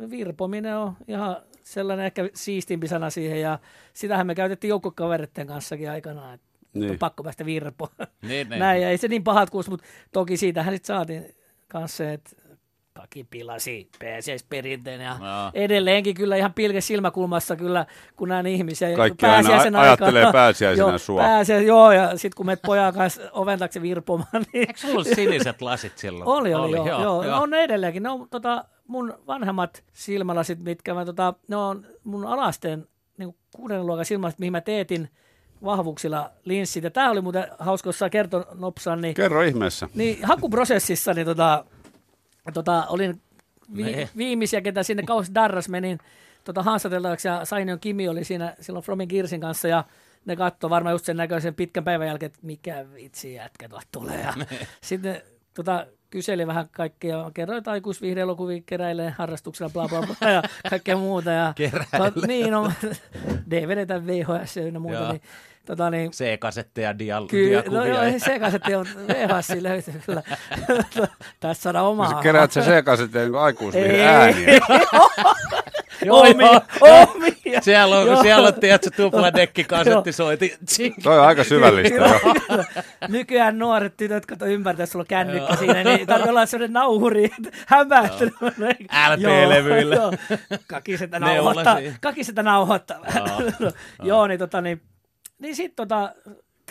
virpominen on ihan sellainen ehkä siistimpi sana siihen ja sitähän me käytettiin joukkokaveritten kanssakin aikanaan, että niin. on pakko päästä virpoon. Niin, niin. Näin, ja ei se niin pahat kuulosti, mutta toki siitähän sitten saatiin kanssa se, että kaki pilasi PSS-perinteen ja Joo. edelleenkin kyllä ihan pilke silmäkulmassa kyllä, kun näen ihmisiä. Kaikki aina pääsiäisen a- ajattelee pääsiäisenä *laughs* joo, sua. Pääsiä, joo, ja sitten kun menet pojan kanssa oven taakse virpomaan, niin Eikö sulla ollut siniset lasit silloin? oli, oli, joo, joo, joo. No, on ne edelleenkin. Ne on tota, mun vanhemmat silmälasit, mitkä mä, tota, ne on mun alasteen niin kuudennen luokan silmälasit, mihin mä teetin vahvuuksilla linssit. Ja tää oli muuten hauska, jos saa kertoa nopsaan, niin, Kerro ihmeessä. niin hakuprosessissa niin tota, tota, olin vi- Ne. viimeisiä, ketä sinne Kaus Darras menin tota, haastateltavaksi ja Sainion Kimi oli siinä silloin Fromin Kirsin kanssa ja ne katsoi varmaan just sen näköisen pitkän päivän jälkeen, että mikä vitsi jätkä tuolta tulee. Ja *laughs* sitten tota, kyseli vähän kaikkea, kerroin, että aikuisviihdeelokuvia keräilee harrastuksella, bla bla bla ja *laughs* kaikkea muuta. Ja, Keräilee. Niin, no, DVD tai VHS ja muuta. Joo. Niin, tota, niin, C-kasetteja, dia- Kyllä, no joo, ei sekaiset, on VHS löytyy kyllä. *laughs* Tässä saadaan omaa. Sä keräät sä sekaset niin aikuisviihde Ei. ääniä. *laughs* Joo, omia, joo. omia. Siellä on, Joo. siellä on tiedätkö, tupladekki kasettisoiti. Tsing. Toi on aika syvällistä jo. Nykyään nuoret tytöt, kato ymmärtää, että sulla on kännykkä siinä, niin tarvitsee olla sellainen nauhuri, että hämmästynyt. LP-levyillä. Kakisetä nauhoittaa. Kakisetä nauhoittaa. *laughs* Joo, niin tota niin, niin sit tota,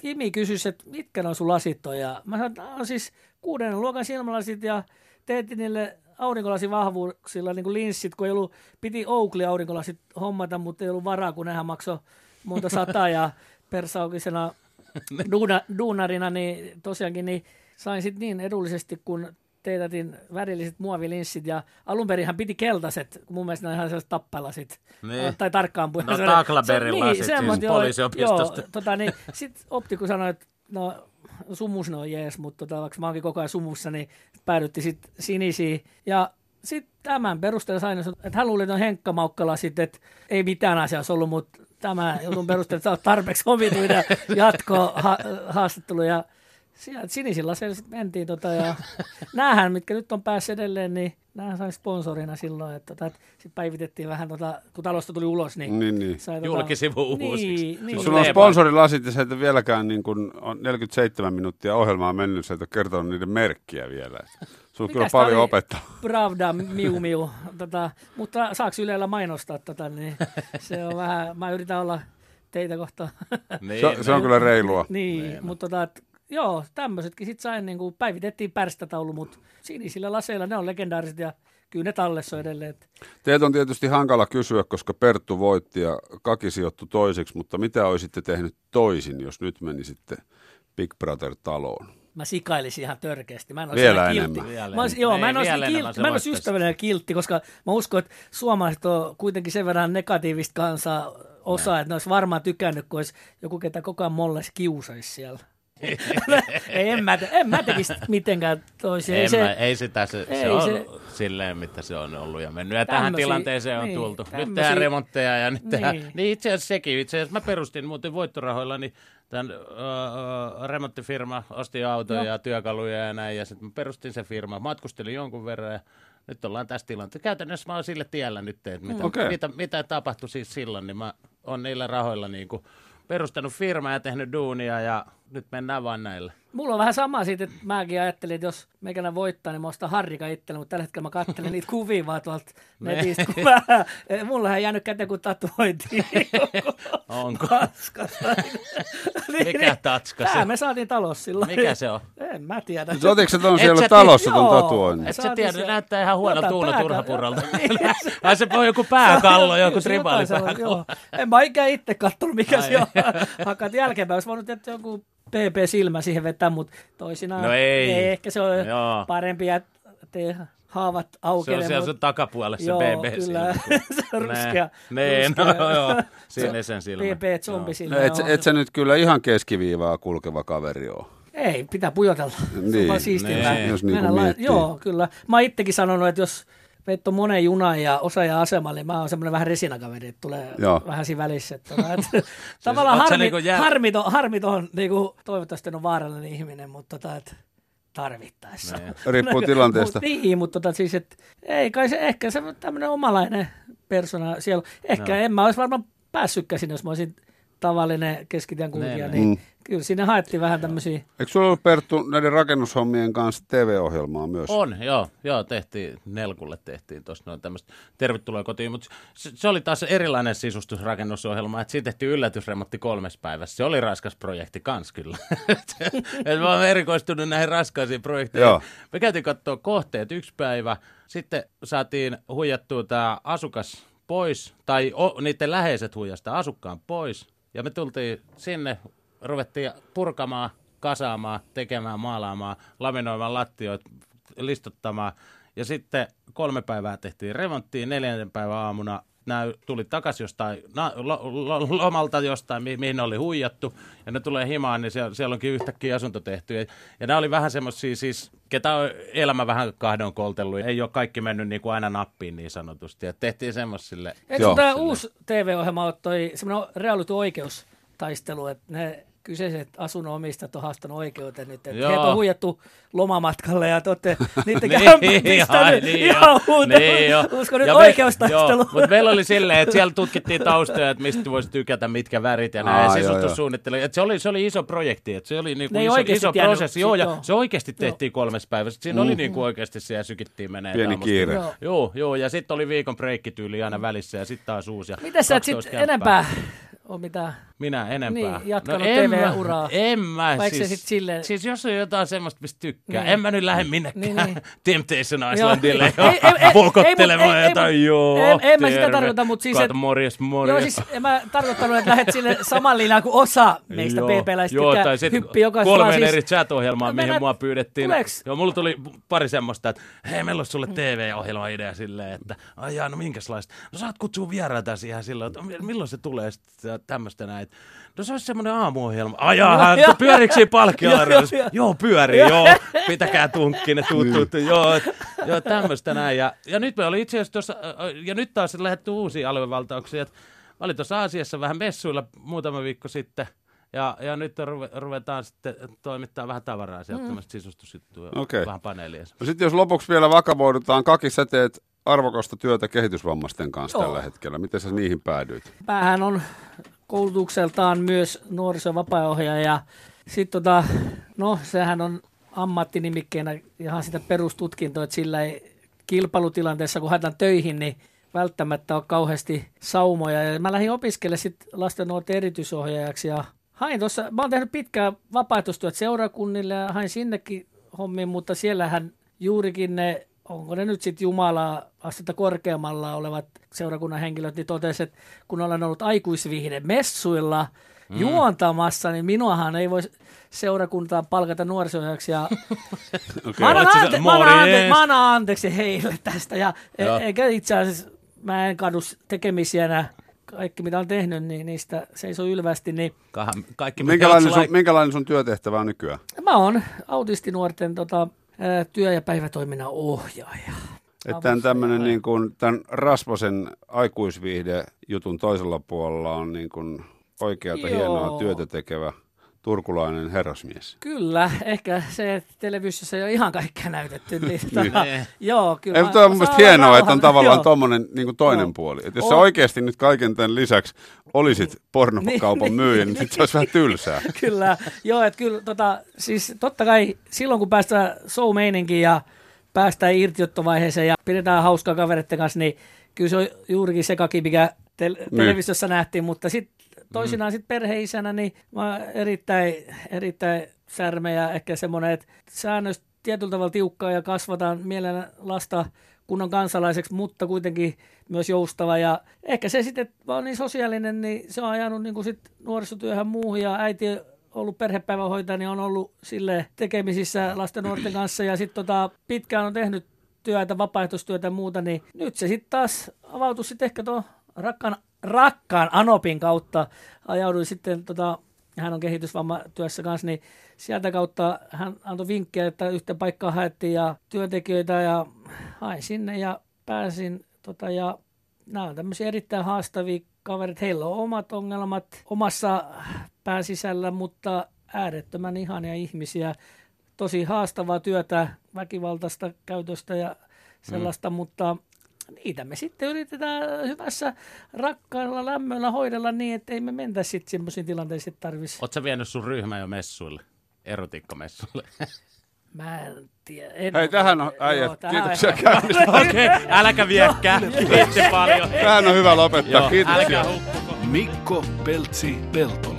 Kimi kysyi, että mitkä ne on sun lasit on, ja mä sanoin, että on siis kuudennen luokan silmälasit, ja teetin niille aurinkolasivahvuuksilla niin kuin linssit, kun ei ollut, piti Oakley aurinkolasit hommata, mutta ei ollut varaa, kun nehän maksoi monta sataa, ja persaukisena *laughs* duuna, duunarina, niin tosiaankin niin sain sitten niin edullisesti, kun teetätin värilliset muovilinssit ja alun perinhän piti keltaiset, kun mun mielestä ne on ihan sellaiset tappalasit. Niin. Tai tarkkaan puhuen. No, Taklaberin se- lasit siis poliisiopistosta. Joo, tota, niin, sitten optiku sanoi, että no sumus ne on jees, mutta tota, vaikka mä oonkin koko ajan sumussa, niin päädytti sitten sinisiin. Ja sitten tämän perusteella sain, että hän luuli, että on Henkka Maukkala sitten, että ei mitään asiassa ollut, mutta tämä jutun perusteella, että sä oot tarpeeksi omituinen jatko ha- haastattelu ja sieltä sinisillä siellä sitten mentiin tota, ja *laughs* näähän, mitkä nyt on päässyt edelleen, niin näähän sai sponsorina silloin, että tota, sitten päivitettiin vähän, tota, kun talosta tuli ulos, niin, Niin, niin. sai tota, Julkisivu uusiksi. Niin, niin. Sulla on sponsorilasit ja sä et vieläkään niin kuin on 47 minuuttia ohjelmaa mennyt, sä et ole kertonut niiden merkkiä vielä. Sulla on kyllä paljon opettaa. Pravda, miu miu. Tota, mutta saaks Ylellä mainostaa tota, niin se on vähän, mä yritän olla teitä kohtaan. Niin, Se, se on kyllä reilua. niin, mutta tota, joo, tämmöisetkin sit sain, niin kuin, päivitettiin pärstätaulu, mutta sinisillä laseilla ne on legendaariset ja kyllä ne tallessa on edelleen. Et, Teet on tietysti hankala kysyä, koska Perttu voitti ja Kaki sijoittui toiseksi, mutta mitä olisitte tehnyt toisin, jos nyt menisitte Big Brother-taloon? mä sikailisin ihan törkeästi. Mä en olisi Vielä enemmän. kiltti. Vielä Mä olisin, joo, mä en olisi, kiltti, mä en olisi ystävällinen kiltti, koska mä uskon, että suomalaiset on kuitenkin sen verran negatiivista kansaa osaa, että ne olisi varmaan tykännyt, kun olisi joku, ketä koko ajan molles kiusaisi siellä. Ei, en, mä, te- en mä tekisi mitenkään toisin. Ei, Ei se, se, mä, ei sitä, se, se ei on se- silleen, mitä se on ollut ja mennyt. Ja tähän tilanteeseen on niin, tultu. Nyt tämmösiä- tehdään remontteja ja nyt tehdään. Niin. Niin itse asiassa sekin. Itse asiassa mä perustin muuten voittorahoilla, niin tämän ö, remonttifirma osti autoja ja työkaluja ja näin. Ja sitten mä perustin sen firman. Matkustelin jonkun verran ja nyt ollaan tässä tilanteessa. Käytännössä mä oon sille tiellä nyt, että mitä, Okei. mitä, mitä tapahtui siis silloin, niin mä oon niillä rahoilla niin kuin perustanut firmaa ja tehnyt duunia ja nyt mennään vaan näillä. Mulla on vähän sama siitä, että mäkin ajattelin, että jos meikällä voittaa, niin mä ostan Harrika itselle, mutta tällä hetkellä mä katselen niitä kuvia vaan tuolta *laughs* netistä, kun mä, *laughs* mulla ei jäänyt käteen kuin tatuointiin. *laughs* Onko? Tanskasta. Niin, Mikä niin. tatska Tää se? me saatiin talossa silloin. Mikä se on? En mä tiedä. Sotiko se ton Et siellä talossa Joo. tatuoinnin? Et sä tiedä, se- näyttää ihan pääkä- Turhapuralta. Niin. Ai se on joku pääkallo, joku tribaali pääkallo. En mä ikään itse katsonut, mikä se on. Hakat jälkeenpäin. Olisi voinut että joku PP-silmä siihen vetää, mutta toisinaan No ei. ehkä se on Joo. parempi, että haavat Se aukenevat. on siellä sun takapuolessa *laughs* *laughs* Joo, se BB kyllä. silmä. se on ruskea. Niin, no joo, sinisen silmä. PP-zombi silmä. No, et, et sä nyt kyllä ihan keskiviivaa kulkeva kaveri oo. Ei, pitää pujotella. *laughs* Se on Niin. vaan siistimpää. Niin. Jos niinku Mennä lai- miettii. Joo, kyllä. Mä oon itsekin sanonut, että jos veit on monen junan ja osaaja asemalle, niin mä oon semmoinen vähän resinakaveri, että tulee Joo. vähän siinä välissä. Että, *laughs* että, tavallaan oot sä harmi, niinku jää- harmi, to, harmi tohon, niinku, toivottavasti ole vaarallinen ihminen, mutta tota, että tarvittaessa. Niin. *laughs* Riippuu tilanteesta. Mut, niin, mutta tota, siis, että ei kai se ehkä se tämmöinen omalainen persona siellä. Ehkä Joo. en mä olisi varmaan päässytkään sinne, jos mä olisin tavallinen keskitien kulkija, Ne, niin Mm. kyllä siinä haettiin vähän tämmöisiä. Eikö sulla ollut Perttu näiden rakennushommien kanssa TV-ohjelmaa myös? On, joo, joo, tehtiin, Nelkulle tehtiin tuossa noin tämmöistä tervetuloa kotiin, mutta se, se, oli taas erilainen sisustusrakennusohjelma, että siitä tehtiin yllätysremontti kolmes päivässä. Se oli raskas projekti kans kyllä. *laughs* Et mä oon erikoistunut näihin raskaisiin projekteihin. Joo. Me käytiin katsoa kohteet yksi päivä, sitten saatiin huijattua tämä asukas pois, tai o, niiden läheiset huijasta asukkaan pois, ja me tultiin sinne, ruvettiin purkamaan, kasaamaan, tekemään, maalaamaan, laminoimaan lattioita, listottamaan, ja sitten kolme päivää tehtiin remonttiin, neljännen päivän aamuna nämä tuli takaisin jostain na, lo, lo, lomalta jostain, mi, mihin ne oli huijattu, ja ne tulee himaan, niin siellä, siellä onkin yhtäkkiä asunto tehty. Ja, ja nämä oli vähän semmoisia siis, ketä on elämä vähän kahdon koltellut, ei ole kaikki mennyt niin kuin aina nappiin niin sanotusti, ja tehtiin semmoisille. Eikö tämä uusi TV-ohjelma ole toi semmoinen reality oikeustaistelu, että ne kyseiset asunnon omistajat on haastanut oikeuteen nyt, että Joo. heitä on huijattu lomamatkalle ja te olette *laughs* niiden Niin, *laughs* ai, pistänyt niin ihan joo, niin joo. Uskon nyt Ja oikeustaistelu. Joo, mutta meillä oli silleen, että siellä tutkittiin taustoja, että mistä voisi tykätä, mitkä värit ja näin. Aa, Ja joo, joo. Että se, oli, se oli iso projekti, että se oli niinku Ne iso, oikeasti iso tiennyt prosessi. Joo, ja joo. se oikeasti tehtiin kolmes päivässä. Siinä oli niinku oikeasti siellä sykittiin menee. Pieni kiire. Joo. Joo, joo, ja sitten oli viikon breikkityyli aina välissä ja sitten taas uusi. ja Miten sä et 12 sitten enempää ole mitään? Minä enempää. Niin, jatkanut mä- TV-uraa. En mä. Vai eikö se siis, sit silleen- siis jos on jotain semmoista, mistä tykkää. Niin. En mä nyt lähde minnekään Niin, niin. *laughs* Temptation Islandille ei, vokottelemaan jotain. ei, Joo, en- en mä sitä tarkoita, mut siis, Kato, morjes, morjes. Joo, siis en mä tarkoittanut, että lähdet sille saman linjaan kuin osa meistä PP-läistä, Joo, tai sitten kolmeen siis- eri chat-ohjelmaan, No mihin mua pyydettiin. Joo, mulla tuli pari semmoista, että hei, meillä olisi sulle TV-ohjelma-idea silleen, että ai jaa, no minkäslaista? No saat kutsua vieraita siihen silleen, että mi- milloin se tulee sitten tämmöistä näin. No se olisi semmoinen aamuohjelma. Joo, pyöriikö siinä palkkiolla? Joo, joo, joo. Joo, pyörii, joo. Pitäkää tunkki, ne tuut, tuut, joo, joo, tämmöistä näin. Ja, ja nyt me oli itse asiassa tuossa, ja nyt taas lähdetty uusia aluevaltauksia, että mä olin tuossa Aasiassa vähän messuilla muutama viikko sitten, ja, ja nyt ruve, ruvetaan sitten toimittaa vähän tavaraa sieltä, mm. sisustusjuttuja, Okei. vähän paneelia. No sitten jos lopuksi vielä vakavoidutaan, Kaki, sä teet arvokasta työtä kehitysvammaisten kanssa Joo. tällä hetkellä. Miten sä niihin päädyit? Päähän on koulutukseltaan myös nuoriso- ja vapaa-ohjaaja. ja Sitten tota, no sehän on ammattinimikkeenä ihan sitä perustutkintoa, että sillä ei kilpailutilanteessa, kun haetaan töihin, niin välttämättä ole kauheasti saumoja. Ja mä lähdin opiskelemaan sitten lasten nuorten erityisohjaajaksi ja hain tuossa, mä oon tehnyt pitkää vapaaehtoistyötä seurakunnille ja hain sinnekin hommiin, mutta siellähän juurikin ne, onko ne nyt sitten Jumalaa astetta korkeammalla olevat seurakunnan henkilöt, niin totesi, että kun olen ollut aikuisvihde messuilla mm. juontamassa, niin minuahan ei voi seurakuntaa palkata nuorisohjaajaksi. Ja Okay. Mä annan, ante- se- mä, annan ante- morjens. mä annan anteeksi heille tästä. Ja e- eikä itse asiassa, mä en kadu tekemisiä kaikki mitä on tehnyt, niin niistä seisoo ylvästi. Niin Kahan, kaikki Minkälainen sun, minkälainen sun työtehtävä on nykyään? mä oon autistinuorten tota, työ- ja päivätoiminnan ohjaaja. Että tämmöinen niin kuin, tämän Rasvosen aikuisviihde jutun toisella puolella on niin kuin oikeata Joo. hienoa työtä tekevä turkulainen herrasmies. Kyllä, ehkä se, että televisiossa ei ole ihan kaikkea näytetty. Niin, tota, Niin. joo, kyllä. Ei, mä- mutta on mun mä mielestä saan hienoa, että on rauhan. tavallaan tuommoinen niin toinen Joo. puoli. Että jos sä On. oikeasti nyt kaiken tämän lisäksi olisit pornokaupan Niin, myyjä, niin niin, sit se olisi vähän *laughs* tylsää. kyllä, joo, että kyllä, tota, siis totta kai silloin kun päästään show-meininkiin ja päästään irtiottovaiheeseen ja pidetään hauskaa kavereiden kanssa, niin kyllä se on juurikin se kaki, mikä tel- Niin. televisiossa nähtiin, mutta sitten toisinaan sit perheisänä, niin mä erittäin, erittäin särmeä, ehkä semmoinen, että säännös tietyllä tavalla tiukkaa ja kasvataan mielellä lasta kunnon kansalaiseksi, mutta kuitenkin myös joustava. Ja ehkä se sitten, että mä oon niin sosiaalinen, niin se on ajanut niin kuin sit nuorisotyöhön muuhun ja äiti ollut perhepäivähoitaja, niin on ollut sille tekemisissä lasten nuorten kanssa ja sitten tota, pitkään on tehnyt työtä, vapaaehtoistyötä ja muuta, niin nyt se sitten taas avautui sitten ehkä tuon rakkaan, rakkaan Anopin kautta. Ajauduin sitten, tota, hän on kehitysvammatyössä kanssa, niin sieltä kautta hän antoi vinkkejä, että yhtä paikkaa haettiin ja työntekijöitä ja hain sinne ja pääsin tota, ja nämä on tämmöisiä erittäin haastavia kaverit. Heillä on omat ongelmat omassa pääsisällä, mutta äärettömän ihania ihmisiä. Tosi haastavaa työtä, väkivaltaista käytöstä ja sellaista, mm. mutta niitä me sitten yritetään hyvässä rakkaalla lämmöllä hoidella niin, että ei me mentä sitten semmoisiin tilanteisiin, tarvitsisi. Oletko vienyt sun ryhmän jo messuille? Erotiikkamessuille? *laughs* Mä en tiedä. En Hei, tähän on Joo, äijät. on Kiitoksia käynnistä. *laughs* Okei, okay, äläkä viekää. Kiitti paljon. Tähän on hyvä lopettaa. Joo, Kiitoksia. Mikko Peltsi Peltola.